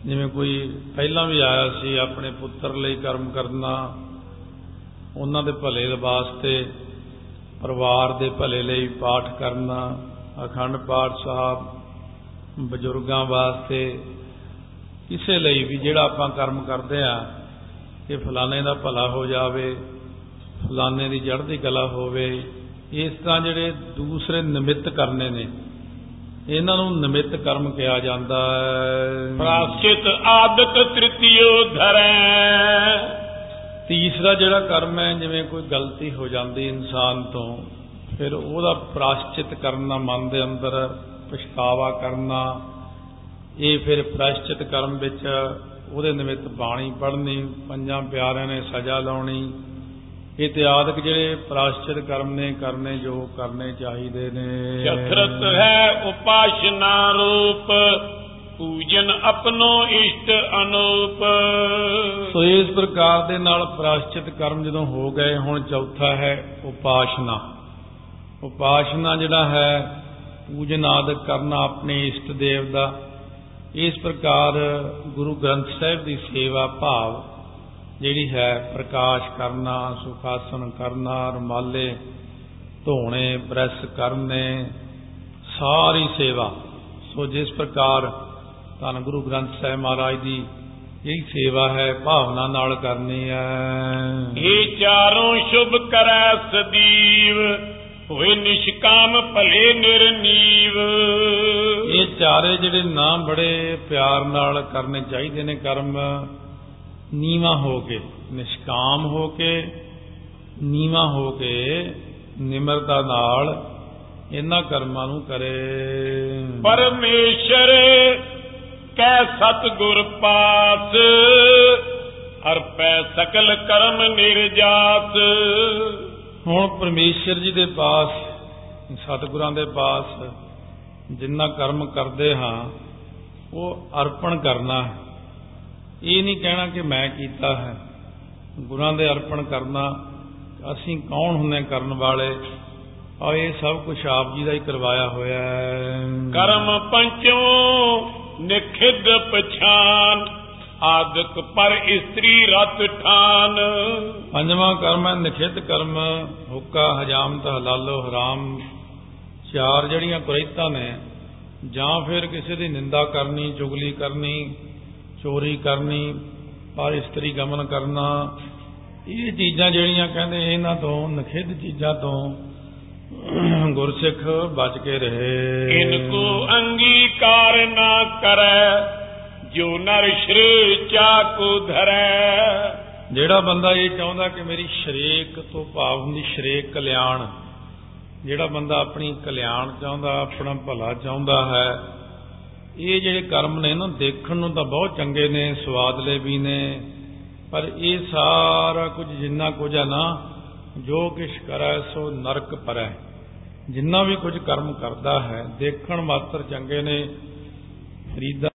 ਜਿਵੇਂ ਕੋਈ ਪਹਿਲਾਂ ਵੀ ਆਇਆ ਸੀ ਆਪਣੇ ਪੁੱਤਰ ਲਈ ਕਰਮ ਕਰਨਾ ਉਹਨਾਂ ਦੇ ਭਲੇ ਵਾਸਤੇ ਪਰਿਵਾਰ ਦੇ ਭਲੇ ਲਈ ਪਾਠ ਕਰਨਾ ਅਖੰਡ ਪਾਠ ਸਾਹਿਬ ਬਜ਼ੁਰਗਾਂ ਵਾਸਤੇ ਕਿਸੇ ਲਈ ਵੀ ਜਿਹੜਾ ਆਪਾਂ ਕਰਮ ਕਰਦੇ ਆ ਕਿ ਫਲਾਣੇ ਦਾ ਭਲਾ ਹੋ ਜਾਵੇ ਫਲਾਣੇ ਦੀ ਚੜ੍ਹਦੀ ਕਲਾ ਹੋਵੇ ਇਸ ਤਰ੍ਹਾਂ ਜਿਹੜੇ ਦੂਸਰੇ ਨਿਮਿਤ ਕਰਨੇ ਨੇ ਇਹਨਾਂ ਨੂੰ ਨਿਮਿਤ ਕਰਮ ਕਿਹਾ ਜਾਂਦਾ ਹੈ। ਪ੍ਰਾਸ਼ਿਤ ਆਦਤ ਤ੍ਰਿਤੀਯੋ ਧਰੈ। ਤੀਸਰਾ ਜਿਹੜਾ ਕਰਮ ਹੈ ਜਿਵੇਂ ਕੋਈ ਗਲਤੀ ਹੋ ਜਾਂਦੀ ਇਨਸਾਨ ਤੋਂ ਫਿਰ ਉਹਦਾ ਪ੍ਰਾਸ਼ਚਿਤ ਕਰਨਾ ਮਨ ਦੇ ਅੰਦਰ ਪਛਤਾਵਾ ਕਰਨਾ ਇਹ ਫਿਰ ਪ੍ਰਾਸ਼ਚਿਤ ਕਰਮ ਵਿੱਚ ਉਹਦੇ ਨਿਮਿਤ ਬਾਣੀ ਪੜ੍ਹਨੀ ਪੰਜਾਂ ਪਿਆਰਿਆਂ ਨੇ ਸਜ਼ਾ ਲਾਉਣੀ। ਇਹ ਤੇ ਆਦਿਕ ਜਿਹੜੇ ਪ੍ਰਾਸ਼ਚਿਤ ਕਰਮ ਨੇ ਕਰਨੇ ਜੋ ਕਰਨੇ ਚਾਹੀਦੇ ਨੇ। ਚਤਰਤ ਹੈ ਉਪਾਸ਼ਨਾ ਰੂਪ ਪੂਜਨ ਆਪਣੋ ਇਸ਼ਟ ਅਨੂਪ। ਸੋ ਇਸ ਪ੍ਰਕਾਰ ਦੇ ਨਾਲ ਪ੍ਰਾਸ਼ਚਿਤ ਕਰਮ ਜਦੋਂ ਹੋ ਗਏ ਹੁਣ ਚੌਥਾ ਹੈ ਉਪਾਸ਼ਨਾ। ਉਪਾਸ਼ਨਾ ਜਿਹੜਾ ਹੈ ਪੂਜਨ ਆਦਿਕ ਕਰਨਾ ਆਪਣੇ ਇਸ਼ਟ ਦੇਵ ਦਾ। ਇਸ ਪ੍ਰਕਾਰ ਗੁਰੂ ਗ੍ਰੰਥ ਸਾਹਿਬ ਦੀ ਸੇਵਾ ਭਾਵ ਜਿਹੜੀ ਹੈ, ਪ੍ਰਕਾਸ਼ ਕਰਨਾ, ਸੁਖਾਸਨ ਕਰਨਾ, ਰਮਾਲੇ ਧੋਣੇ, ਬ੍ਰਸ਼ ਕਰਨੇ, ਸਾਰੀ ਸੇਵਾ। ਸੋ ਜਿਸ ਪ੍ਰਕਾਰ ਧੰਨ ਗੁਰੂ ਗ੍ਰੰਥ ਸਾਹਿਬ ਮਹਾਰਾਜ ਦੀ ਇਹ ਸੇਵਾ ਹੈ, ਭਾਵਨਾ ਨਾਲ ਕਰਨੀ ਹੈ। ਇਹ ਚਾਰੋਂ ਸ਼ੁਭ ਕਰੈ ਸਦੀਵ। ਹੋਏ ਨਿਸ਼ਕਾਮ ਭਲੇ ਨਿਰਨੀਵ। ਇਹ ਚਾਰੇ ਜਿਹੜੇ ਨਾਮ ਬੜੇ ਪਿਆਰ ਨਾਲ ਕਰਨੇ ਚਾਹੀਦੇ ਨੇ ਕਰਮ ਨੀਵਾ ਹੋ ਕੇ ਨਿਸ਼ਕਾਮ ਹੋ ਕੇ ਨੀਵਾ ਹੋ ਕੇ ਨਿਮਰਤਾ ਨਾਲ ਇਹਨਾਂ ਕਰਮਾਂ ਨੂੰ ਕਰੇ। ਪਰਮੇਸ਼ਰ ਕੈ ਸਤਗੁਰ ਪਾਸ ਅਰਪੈ ਸਕਲ ਕਰਮ ਨਿਰਜਾਤ ਹੁਣ ਪਰਮੇਸ਼ਰ ਜੀ ਦੇ ਪਾਸ, ਸਤਿਗੁਰਾਂ ਦੇ ਪਾਸ ਜਿੰਨਾ ਕਰਮ ਕਰਦੇ ਹਾਂ, ਉਹ ਅਰਪਣ ਕਰਨਾ ਹੈ। ਇਹ ਨਹੀਂ ਕਹਿਣਾ ਕਿ ਮੈਂ ਕੀਤਾ ਹੈ। ਗੁਰਾਂ ਦੇ ਅਰਪਣ ਕਰਨਾ, ਅਸੀਂ ਕੌਣ ਹੁੰਨੇ ਕਰਨ ਵਾਲੇ? ਆ ਇਹ ਸਭ ਕੁਝ ਆਪ ਜੀ ਦਾ ਹੀ ਕਰਵਾਇਆ ਹੋਇਆ ਹੈ। ਕਰਮ ਪੰਚੋ ਨਿਖਿਦ ਪਛਾਨ। ਆਦਿਕ ਪਰ ਇਸਤਰੀ ਰਤ ਠਾਨ। ਪੰਜਵਾਂ ਕਰਮ ਹੈ ਨਿਖਿਤ ਕਰਮ ਹੁੱਕਾ ਹਜਾਮਤ ਹਲਾਲੋ ਹਰਾਮ। ਚਾਰ ਜਿਹੜੀਆਂ ਕੁਰੈਤਾਂ ਨੇ ਜਾਂ ਫਿਰ ਕਿਸੇ ਦੀ ਨਿੰਦਾ ਕਰਨੀ ਚੁਗਲੀ ਕਰਨੀ ਚੋਰੀ ਕਰਨੀ ਪਰ ਇਸਤਰੀ ਗਮਨ ਕਰਨਾ ਇਹ ਚੀਜ਼ਾਂ ਜਿਹੜੀਆਂ ਕਹਿੰਦੇ ਇਹਨਾਂ ਤੋਂ ਨਖਿੱਧ ਚੀਜ਼ਾਂ ਤੋਂ ਗੁਰਸਿੱਖ ਬਚ ਕੇ ਰਹੇ। ਇਨਕੋ ਅੰਗੀਕਾਰ ਨਾ ਕਰੈ ਜੋ ਨਰ ਸ਼੍ਰੇ ਚਾਕੂ ਧਰੈ। ਜਿਹੜਾ ਬੰਦਾ ਇਹ ਚਾਹੁੰਦਾ ਕਿ ਮੇਰੀ ਸ਼ਰੀਕ ਤੋਂ ਭਾਵ ਹੁੰਦੀ ਸ਼ਰੀਕ ਕਲਿਆਣ, ਜਿਹੜਾ ਬੰਦਾ ਆਪਣੀ ਕਲਿਆਣ ਚਾਹੁੰਦਾ, ਆਪਣਾ ਭਲਾ ਚਾਹੁੰਦਾ ਹੈ, ਇਹ ਜਿਹੜੇ ਕਰਮ ਨੇ ਨਾ, ਦੇਖਣ ਨੂੰ ਤਾਂ ਬਹੁਤ ਚੰਗੇ ਨੇ, ਸਵਾਦਲੇ ਵੀ ਨੇ, ਪਰ ਇਹ ਸਾਰਾ ਕੁਝ ਜਿੰਨਾ ਕੁਝ ਹੈ ਨਾ, ਜੋ ਕਿਛ ਕਰੈ ਸੋ ਨਰਕ ਪਰੈ ਜਿੰਨਾ ਵੀ ਕੁਝ ਕਰਮ ਕਰਦਾ ਹੈ, ਦੇਖਣ ਮਾਤਰ ਚੰਗੇ ਨੇ ਫਰੀਦਾ